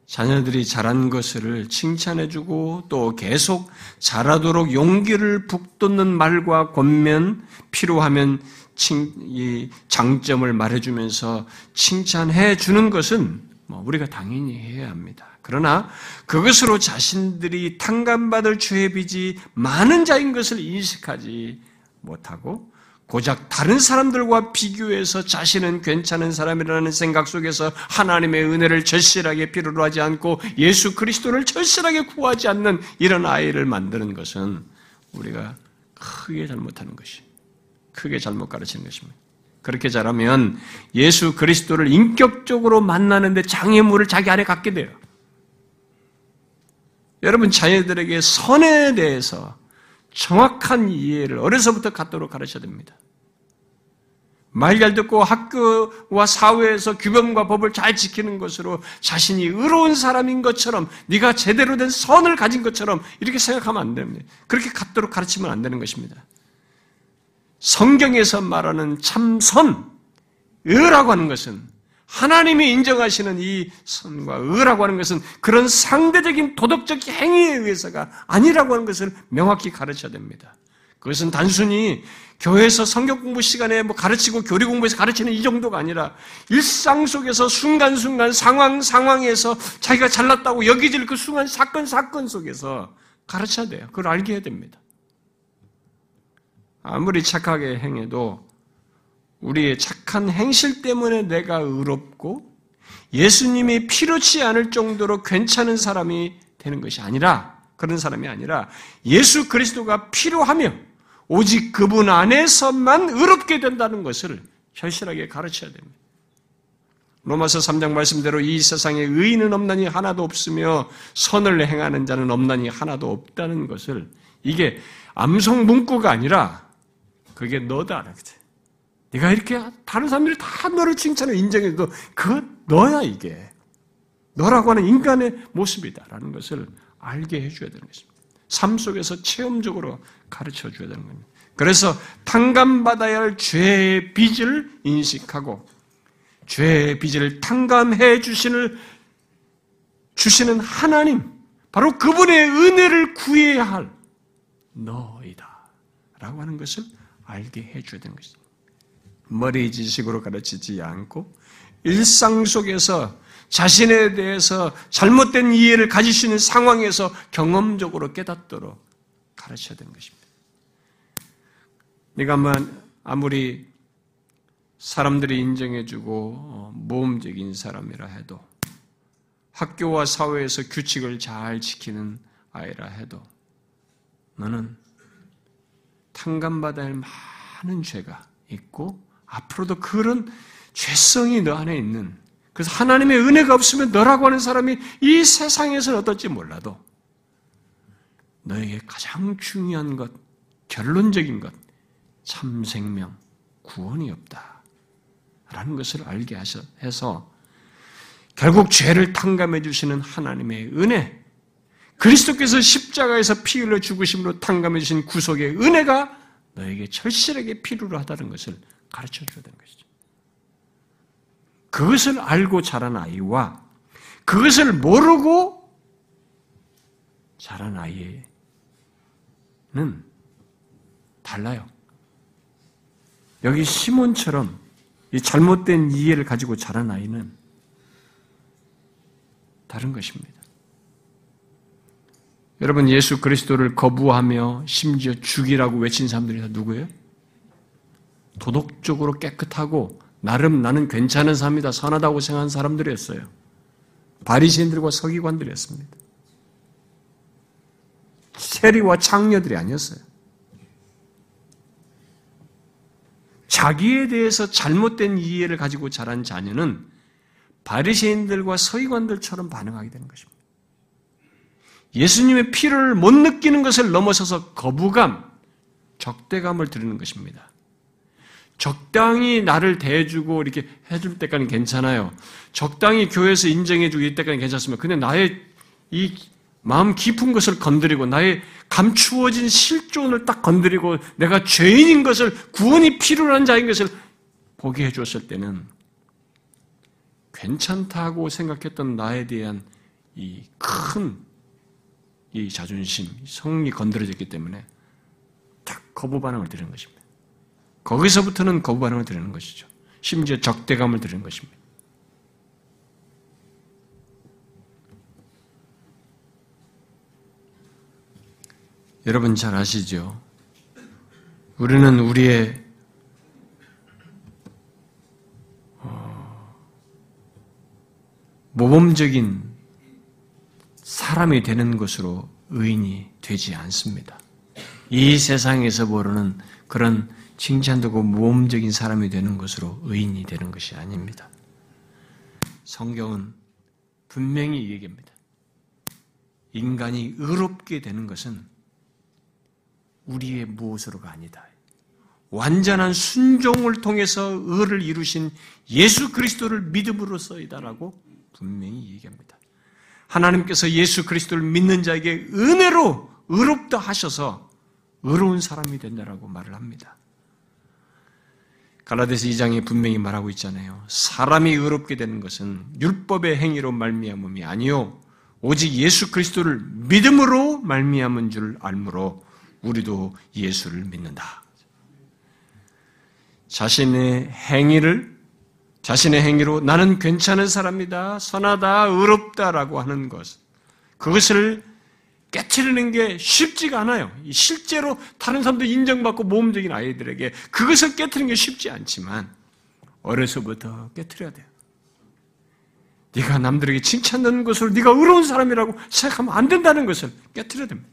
자녀들이 잘한 것을 칭찬해주고 또 계속 잘하도록 용기를 북돋는 말과 권면, 필요하면 칭, 이 장점을 말해주면서 칭찬해주는 것은 뭐 우리가 당연히 해야 합니다. 그러나 그것으로 자신들이 탕감받을 죄의 빚이 많은 자인 것을 인식하지 못하고 고작 다른 사람들과 비교해서 자신은 괜찮은 사람이라는 생각 속에서 하나님의 은혜를 절실하게 필요로 하지 않고 예수 그리스도를 절실하게 구하지 않는 이런 아이를 만드는 것은 우리가 크게 잘못하는 것이 크게 잘못 가르치는 것입니다. 그렇게 자라면 예수 그리스도를 인격적으로 만나는데 장애물을 자기 안에 갖게 돼요. 여러분 자녀들에게 선에 대해서 정확한 이해를 어려서부터 갖도록 가르쳐야 됩니다. 말 잘 듣고 학교와 사회에서 규범과 법을 잘 지키는 것으로 자신이 의로운 사람인 것처럼 네가 제대로 된 선을 가진 것처럼 이렇게 생각하면 안 됩니다. 그렇게 갖도록 가르치면 안 되는 것입니다. 성경에서 말하는 참선, 의라고 하는 것은 하나님이 인정하시는 이 선과 의라고 하는 것은 그런 상대적인 도덕적 행위에 의해서가 아니라고 하는 것을 명확히 가르쳐야 됩니다. 그것은 단순히 교회에서 성경 공부 시간에 뭐 가르치고 교리 공부에서 가르치는 이 정도가 아니라 일상 속에서 순간순간 상황 상황에서 자기가 잘났다고 여기질 그 순간 사건 사건 속에서 가르쳐야 돼요. 그걸 알게 해야 됩니다. 아무리 착하게 행해도 우리의 착한 행실 때문에 내가 의롭고 예수님이 필요치 않을 정도로 괜찮은 사람이 되는 것이 아니라 그런 사람이 아니라 예수 그리스도가 필요하며 오직 그분 안에서만 의롭게 된다는 것을 절실하게 가르쳐야 됩니다. 로마서 3장 말씀대로 이 세상에 의인은 없나니 하나도 없으며 선을 행하는 자는 없나니 하나도 없다는 것을 이게 암송 문구가 아니라 그게 너다. 네가 이렇게 다른 사람들이 다 너를 칭찬을 인정해도 그 너야 이게. 너라고 하는 인간의 모습이다라는 것을 알게 해줘야 되는 것입니다. 삶 속에서 체험적으로 가르쳐 줘야 되는 겁니다. 그래서 탕감받아야 할 죄의 빚을 인식하고 죄의 빚을 탕감해 주시는 주시는 하나님 바로 그분의 은혜를 구해야 할 너이다 라고 하는 것을 알게 해줘야 되는 것입니다. 머리 지식으로 가르치지 않고 일상 속에서 자신에 대해서 잘못된 이해를 가질 수 있는 상황에서 경험적으로 깨닫도록 가르쳐야 되는 것입니다. 내가 아무리 사람들이 인정해주고 어, 모험적인 사람이라 해도 학교와 사회에서 규칙을 잘 지키는 아이라 해도 너는 탕감받아야 할 많은 죄가 있고 앞으로도 그런 죄성이 너 안에 있는 그래서 하나님의 은혜가 없으면 너라고 하는 사람이 이 세상에서는 어떨지 몰라도 너에게 가장 중요한 것, 결론적인 것, 참 생명, 구원이 없다. 라는 것을 알게 해서 결국 죄를 탕감해 주시는 하나님의 은혜, 그리스도께서 십자가에서 피 흘려 죽으심으로 탕감해 주신 구속의 은혜가 너에게 절실하게 필요로 하다는 것을 가르쳐 줘야 되는 것이죠. 그것을 알고 자란 아이와 그것을 모르고 자란 아이는 달라요. 여기 시몬처럼 이 잘못된 이해를 가지고 자란 아이는 다른 것입니다. 여러분 예수 그리스도를 거부하며 심지어 죽이라고 외친 사람들이 다 누구예요? 도덕적으로 깨끗하고 나름 나는 괜찮은 사람이다 선하다고 생각한 사람들이었어요. 바리새인들과 서기관들이었습니다. 세리와 창녀들이 아니었어요. 자기에 대해서 잘못된 이해를 가지고 자란 자녀는 바리새인들과 서기관들처럼 반응하게 되는 것입니다. 예수님의 피를 못 느끼는 것을 넘어서서 거부감, 적대감을 드리는 것입니다. 적당히 나를 대해주고 이렇게 해줄 때까지는 괜찮아요. 적당히 교회에서 인정해주고 이때까지는 괜찮습니다. 근데 나의 이 마음 깊은 것을 건드리고 나의 감추어진 실존을 딱 건드리고 내가 죄인인 것을 구원이 필요한 자인 것을 보게 해주었을 때는 괜찮다고 생각했던 나에 대한 이큰 이 자존심, 성이 건드려졌기 때문에 딱 거부 반응을 드리는 것입니다. 거기서부터는 거부 반응을 드리는 것이죠. 심지어 적대감을 드리는 것입니다. 여러분 잘 아시죠? 우리는 우리의 어, 모범적인 사람이 되는 것으로 의인이 되지 않습니다. 이 세상에서 모르는 그런 칭찬되고 모험적인 사람이 되는 것으로 의인이 되는 것이 아닙니다. 성경은 분명히 얘기합니다. 인간이 의롭게 되는 것은 우리의 무엇으로가 아니다. 완전한 순종을 통해서 의를 이루신 예수 그리스도를 믿음으로써이다라고 분명히 얘기합니다. 하나님께서 예수 그리스도를 믿는 자에게 은혜로 의롭다 하셔서 의로운 사람이 된다라고 말을 합니다. 갈라디아서 2장에 분명히 말하고 있잖아요. 사람이 의롭게 되는 것은 율법의 행위로 말미암음이 아니요 오직 예수 그리스도를 믿음으로 말미암은 줄 알므로 우리도 예수를 믿는다. 자신의 행위를 자신의 행위로 나는 괜찮은 사람이다, 선하다, 의롭다라고 하는 것. 그것을 깨트리는 게 쉽지가 않아요. 실제로 다른 사람도 인정받고 모험적인 아이들에게 그것을 깨트리는 게 쉽지 않지만 어려서부터 깨트려야 돼요. 네가 남들에게 칭찬받는 것으로 네가 의로운 사람이라고 생각하면 안 된다는 것을 깨트려야 됩니다.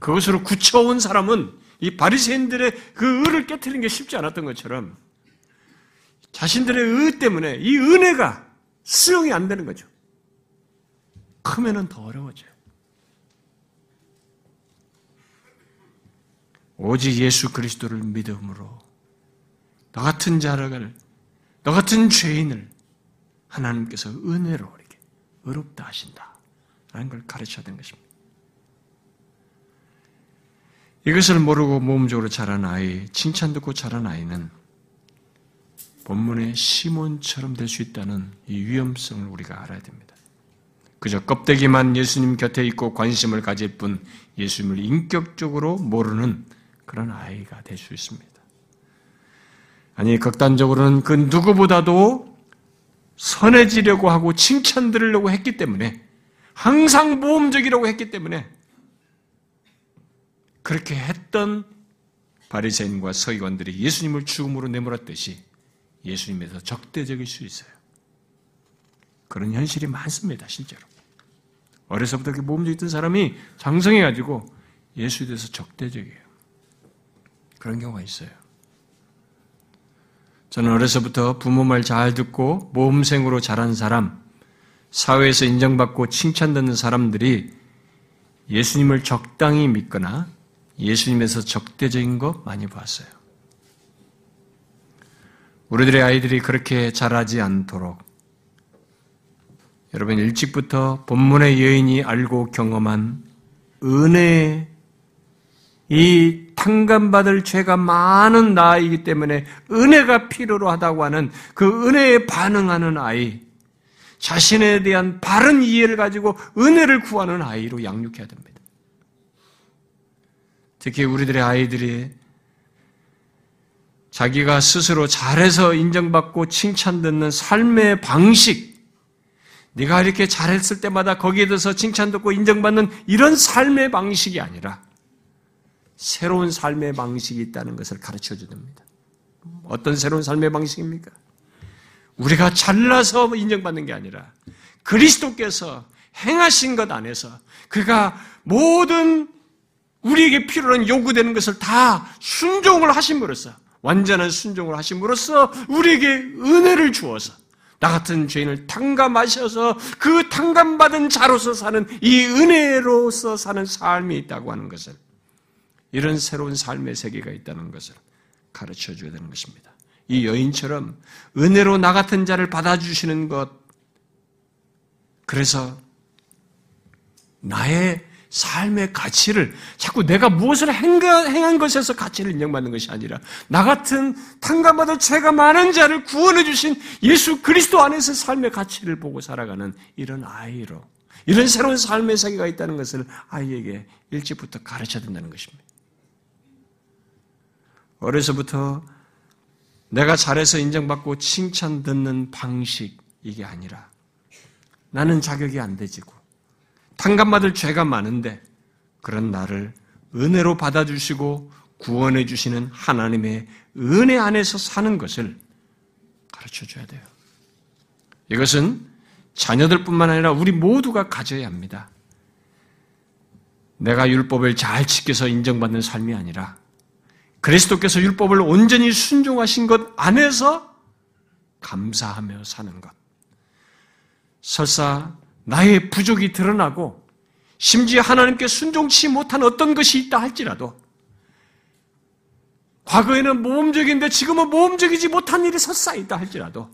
그것으로 굳혀온 사람은 이 바리새인들의 그 의를 깨뜨리는 게 쉽지 않았던 것처럼 자신들의 의 때문에 이 은혜가 수용이 안 되는 거죠. 크면은 더 어려워져요. 오직 예수 그리스도를 믿음으로 너 같은 자를, 너 같은 죄인을 하나님께서 은혜로 이렇게 의롭다 하신다. 라는 걸 가르쳐야 되는 것입니다. 이것을 모르고 모험적으로 자란 아이, 칭찬 듣고 자란 아이는 본문의 시몬처럼 될 수 있다는 이 위험성을 우리가 알아야 됩니다. 그저 껍데기만 예수님 곁에 있고 관심을 가질 뿐 예수님을 인격적으로 모르는 그런 아이가 될 수 있습니다. 아니, 극단적으로는 그 누구보다도 선해지려고 하고 칭찬 들으려고 했기 때문에 항상 모험적이라고 했기 때문에 그렇게 했던 바리새인과 서기관들이 예수님을 죽음으로 내몰았듯이 예수님에서 적대적일 수 있어요. 그런 현실이 많습니다, 실제로. 어려서부터 그렇게 모험적이던 사람이 장성해가지고 예수에 대해서 적대적이에요. 그런 경우가 있어요. 저는 어려서부터 부모 말 잘 듣고 모험생으로 자란 사람, 사회에서 인정받고 칭찬받는 사람들이 예수님을 적당히 믿거나 예수님에서 적대적인 거 많이 봤어요. 우리들의 아이들이 그렇게 자라지 않도록 여러분 일찍부터 본문의 여인이 알고 경험한 은혜의 이 탕감받을 죄가 많은 나이기 때문에 은혜가 필요로 하다고 하는 그 은혜에 반응하는 아이, 자신에 대한 바른 이해를 가지고 은혜를 구하는 아이로 양육해야 됩니다. 특히 우리들의 아이들이 자기가 스스로 잘해서 인정받고 칭찬듣는 삶의 방식, 네가 이렇게 잘했을 때마다 거기에 대해서 칭찬 듣고 인정받는 이런 삶의 방식이 아니라 새로운 삶의 방식이 있다는 것을 가르쳐 주됩니다. 어떤 새로운 삶의 방식입니까? 우리가 잘나서 인정받는 게 아니라 그리스도께서 행하신 것 안에서 그가 모든 우리에게 필요한 요구되는 것을 다 순종을 하심으로써 완전한 순종을 하심으로써 우리에게 은혜를 주어서 나 같은 죄인을 탕감하셔서 그 탕감받은 자로서 사는 이 은혜로서 사는 삶이 있다고 하는 것을 이런 새로운 삶의 세계가 있다는 것을 가르쳐 줘야 되는 것입니다. 이 여인처럼 은혜로 나 같은 자를 받아주시는 것, 그래서 나의 삶의 가치를 자꾸 내가 무엇을 행한 것에서 가치를 인정받는 것이 아니라 나 같은 탕감받을 죄가 많은 자를 구원해 주신 예수 그리스도 안에서 삶의 가치를 보고 살아가는 이런 아이로 이런 새로운 삶의 세계가 있다는 것을 아이에게 일찍부터 가르쳐야 된다는 것입니다. 어려서부터 내가 잘해서 인정받고 칭찬 듣는 방식 이게 아니라 나는 자격이 안 되지고 탕감받을 죄가 많은데 그런 나를 은혜로 받아주시고 구원해 주시는 하나님의 은혜 안에서 사는 것을 가르쳐 줘야 돼요. 이것은 자녀들뿐만 아니라 우리 모두가 가져야 합니다. 내가 율법을 잘 지켜서 인정받는 삶이 아니라 그리스도께서 율법을 온전히 순종하신 것 안에서 감사하며 사는 것. 설사 나의 부족이 드러나고 심지어 하나님께 순종치 못한 어떤 것이 있다 할지라도 과거에는 모험적인데 지금은 모험적이지 못한 일이 설사 있다 할지라도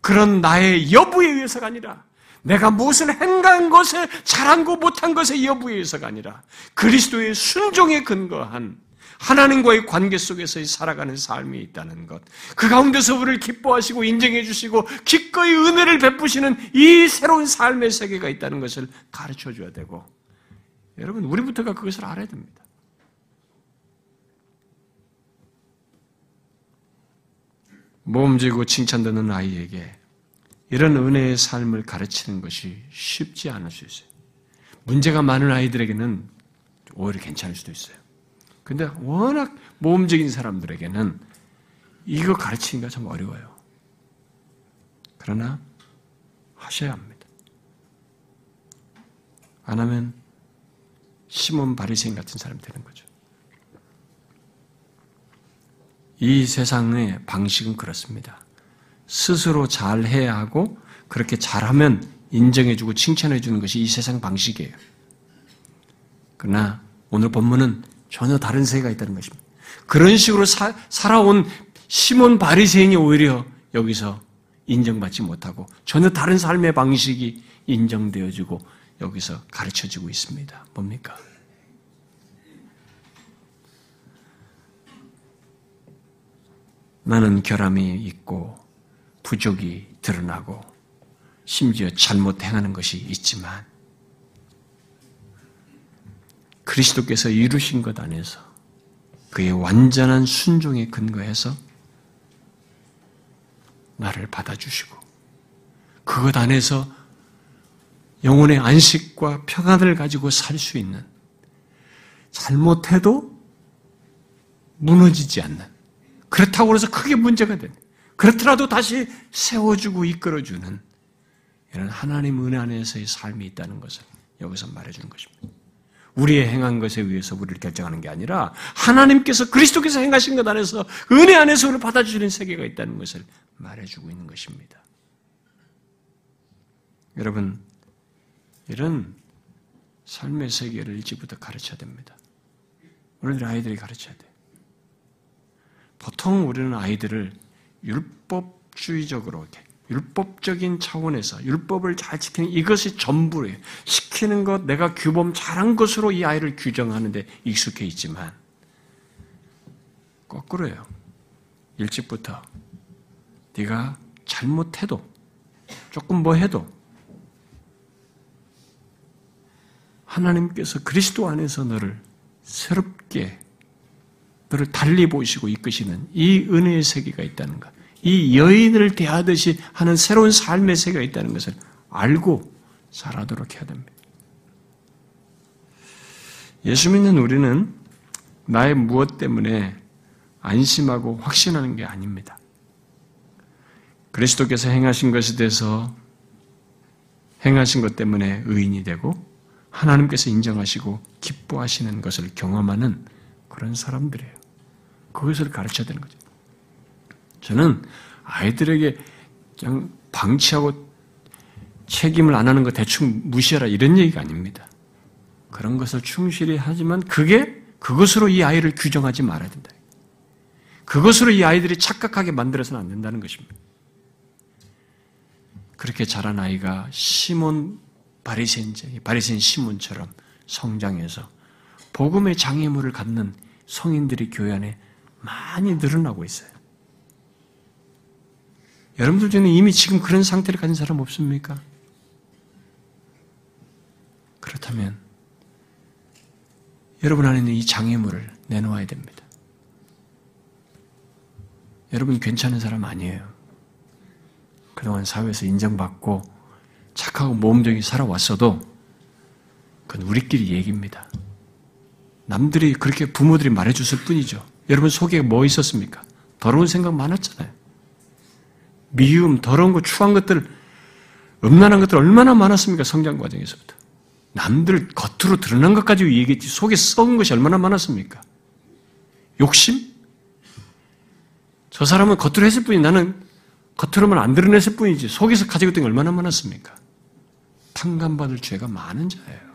그런 나의 여부에 의해서가 아니라 내가 무엇을 행한 것에 잘한 거 못한 것의 여부에 의해서가 아니라 그리스도의 순종에 근거한 하나님과의 관계 속에서 살아가는 삶이 있다는 것. 그 가운데서 우리를 기뻐하시고 인정해 주시고 기꺼이 은혜를 베푸시는 이 새로운 삶의 세계가 있다는 것을 가르쳐 줘야 되고 여러분 우리부터가 그것을 알아야 됩니다. 모험지고 칭찬 듣는 아이에게 이런 은혜의 삶을 가르치는 것이 쉽지 않을 수 있어요. 문제가 많은 아이들에게는 오히려 괜찮을 수도 있어요. 근데 워낙 모험적인 사람들에게는 이거 가르치기가 좀 어려워요. 그러나 하셔야 합니다. 안 하면 시몬 바리새인 같은 사람이 되는 거죠. 이 세상의 방식은 그렇습니다. 스스로 잘 해야 하고 그렇게 잘하면 인정해주고 칭찬해주는 것이 이 세상 방식이에요. 그러나 오늘 본문은 전혀 다른 세계가 있다는 것입니다. 그런 식으로 사, 살아온 시몬 바리새인이 오히려 여기서 인정받지 못하고 전혀 다른 삶의 방식이 인정되어지고 여기서 가르쳐지고 있습니다. 뭡니까? 나는 결함이 있고 부족이 드러나고 심지어 잘못 행하는 것이 있지만 그리스도께서 이루신 것 안에서 그의 완전한 순종에 근거해서 나를 받아주시고 그것 안에서 영혼의 안식과 평안을 가지고 살 수 있는 잘못해도 무너지지 않는 그렇다고 해서 크게 문제가 된 그렇더라도 다시 세워주고 이끌어주는 이런 하나님 은혜 안에서의 삶이 있다는 것을 여기서 말해주는 것입니다. 우리의 행한 것에 의해서 우리를 결정하는 게 아니라 하나님께서 그리스도께서 행하신 것 안에서 은혜 안에서 우리를 받아주는 세계가 있다는 것을 말해주고 있는 것입니다. 여러분, 이런 삶의 세계를 일찍부터 가르쳐야 됩니다. 우리들 아이들이 가르쳐야 돼. 보통 우리는 아이들을 율법주의적으로 이렇게 율법적인 차원에서 율법을 잘 지키는 이것이 전부예요. 시키는 것, 내가 규범 잘한 것으로 이 아이를 규정하는데 익숙해 있지만 거꾸로예요. 일찍부터 네가 잘못해도 조금 뭐 해도 하나님께서 그리스도 안에서 너를 새롭게 너를 달리 보시고 이끄시는 이 은혜의 세계가 있다는 것. 이 여인을 대하듯이 하는 새로운 삶의 세계가 있다는 것을 알고 살아도록 해야 됩니다. 예수 믿는 우리는 나의 무엇 때문에 안심하고 확신하는 게 아닙니다. 그리스도께서 행하신 것에 대해서 행하신 것 때문에 의인이 되고 하나님께서 인정하시고 기뻐하시는 것을 경험하는 그런 사람들이에요. 그것을 가르쳐야 되는 거죠. 저는 아이들에게 그냥 방치하고 책임을 안 하는 거 대충 무시하라 이런 얘기가 아닙니다. 그런 것을 충실히 하지만 그게 그것으로 이 아이를 규정하지 말아야 된다. 그것으로 이 아이들이 착각하게 만들어서는 안 된다는 것입니다. 그렇게 자란 아이가 시몬 바리새인 바리새인 시몬처럼 성장해서 복음의 장애물을 갖는 성인들이 교회 안에 많이 늘어나고 있어요. 여러분들 중에 이미 지금 그런 상태를 가진 사람 없습니까? 그렇다면 여러분 안에 있는 이 장애물을 내놓아야 됩니다. 여러분 괜찮은 사람 아니에요. 그동안 사회에서 인정받고 착하고 모험적이 살아왔어도 그건 우리끼리 얘기입니다. 남들이 그렇게 부모들이 말해줬을 뿐이죠. 여러분 속에 뭐 있었습니까? 더러운 생각 많았잖아요. 미움, 더러운 것, 추한 것들, 음란한 것들 얼마나 많았습니까? 성장 과정에서부터. 남들 겉으로 드러난 것까지 얘기했지 속에 썩은 것이 얼마나 많았습니까? 욕심? 저 사람은 겉으로 했을 뿐이 나는 겉으로만 안 드러냈을 뿐이지 속에서 가지고 있던 게 얼마나 많았습니까? 탕감받을 죄가 많은 자예요.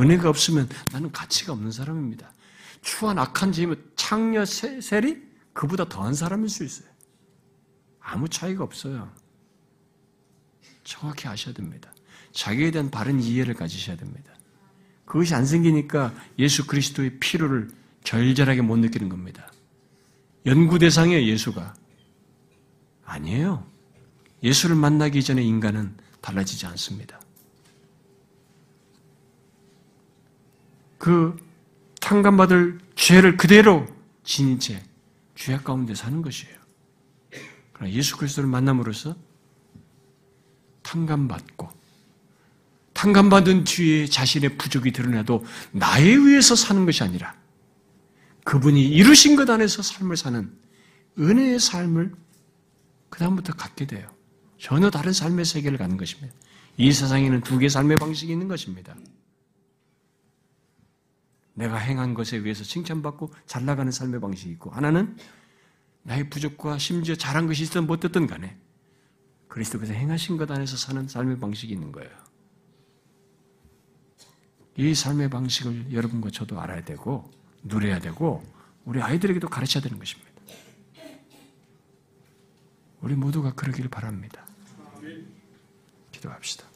은혜가 없으면 나는 가치가 없는 사람입니다. 추한 악한 죄이면 창녀 셀이 그보다 더한 사람일 수 있어요. 아무 차이가 없어요. 정확히 아셔야 됩니다. 자기에 대한 바른 이해를 가지셔야 됩니다. 그것이 안 생기니까 예수 그리스도의 필요를 절절하게 못 느끼는 겁니다. 연구 대상이에요, 예수가. 아니에요. 예수를 만나기 전에 인간은 달라지지 않습니다. 그 탕감받을 죄를 그대로 지닌 채 죄악 가운데 사는 것이에요. 예수 그리스도를 만남으로써 탕감받고 탕감받은 뒤에 자신의 부족이 드러나도 나에 의해서 사는 것이 아니라 그분이 이루신 것 안에서 삶을 사는 은혜의 삶을 그다음부터 갖게 돼요. 전혀 다른 삶의 세계를 갖는 것입니다. 이 세상에는 두 개의 삶의 방식이 있는 것입니다. 내가 행한 것에 의해서 칭찬받고 잘 나가는 삶의 방식이 있고 하나는 나의 부족과 심지어 잘한 것이 있든 못됐든 간에 그리스도께서 행하신 것 안에서 사는 삶의 방식이 있는 거예요. 이 삶의 방식을 여러분과 저도 알아야 되고 누려야 되고 우리 아이들에게도 가르쳐야 되는 것입니다. 우리 모두가 그러기를 바랍니다. 기도합시다.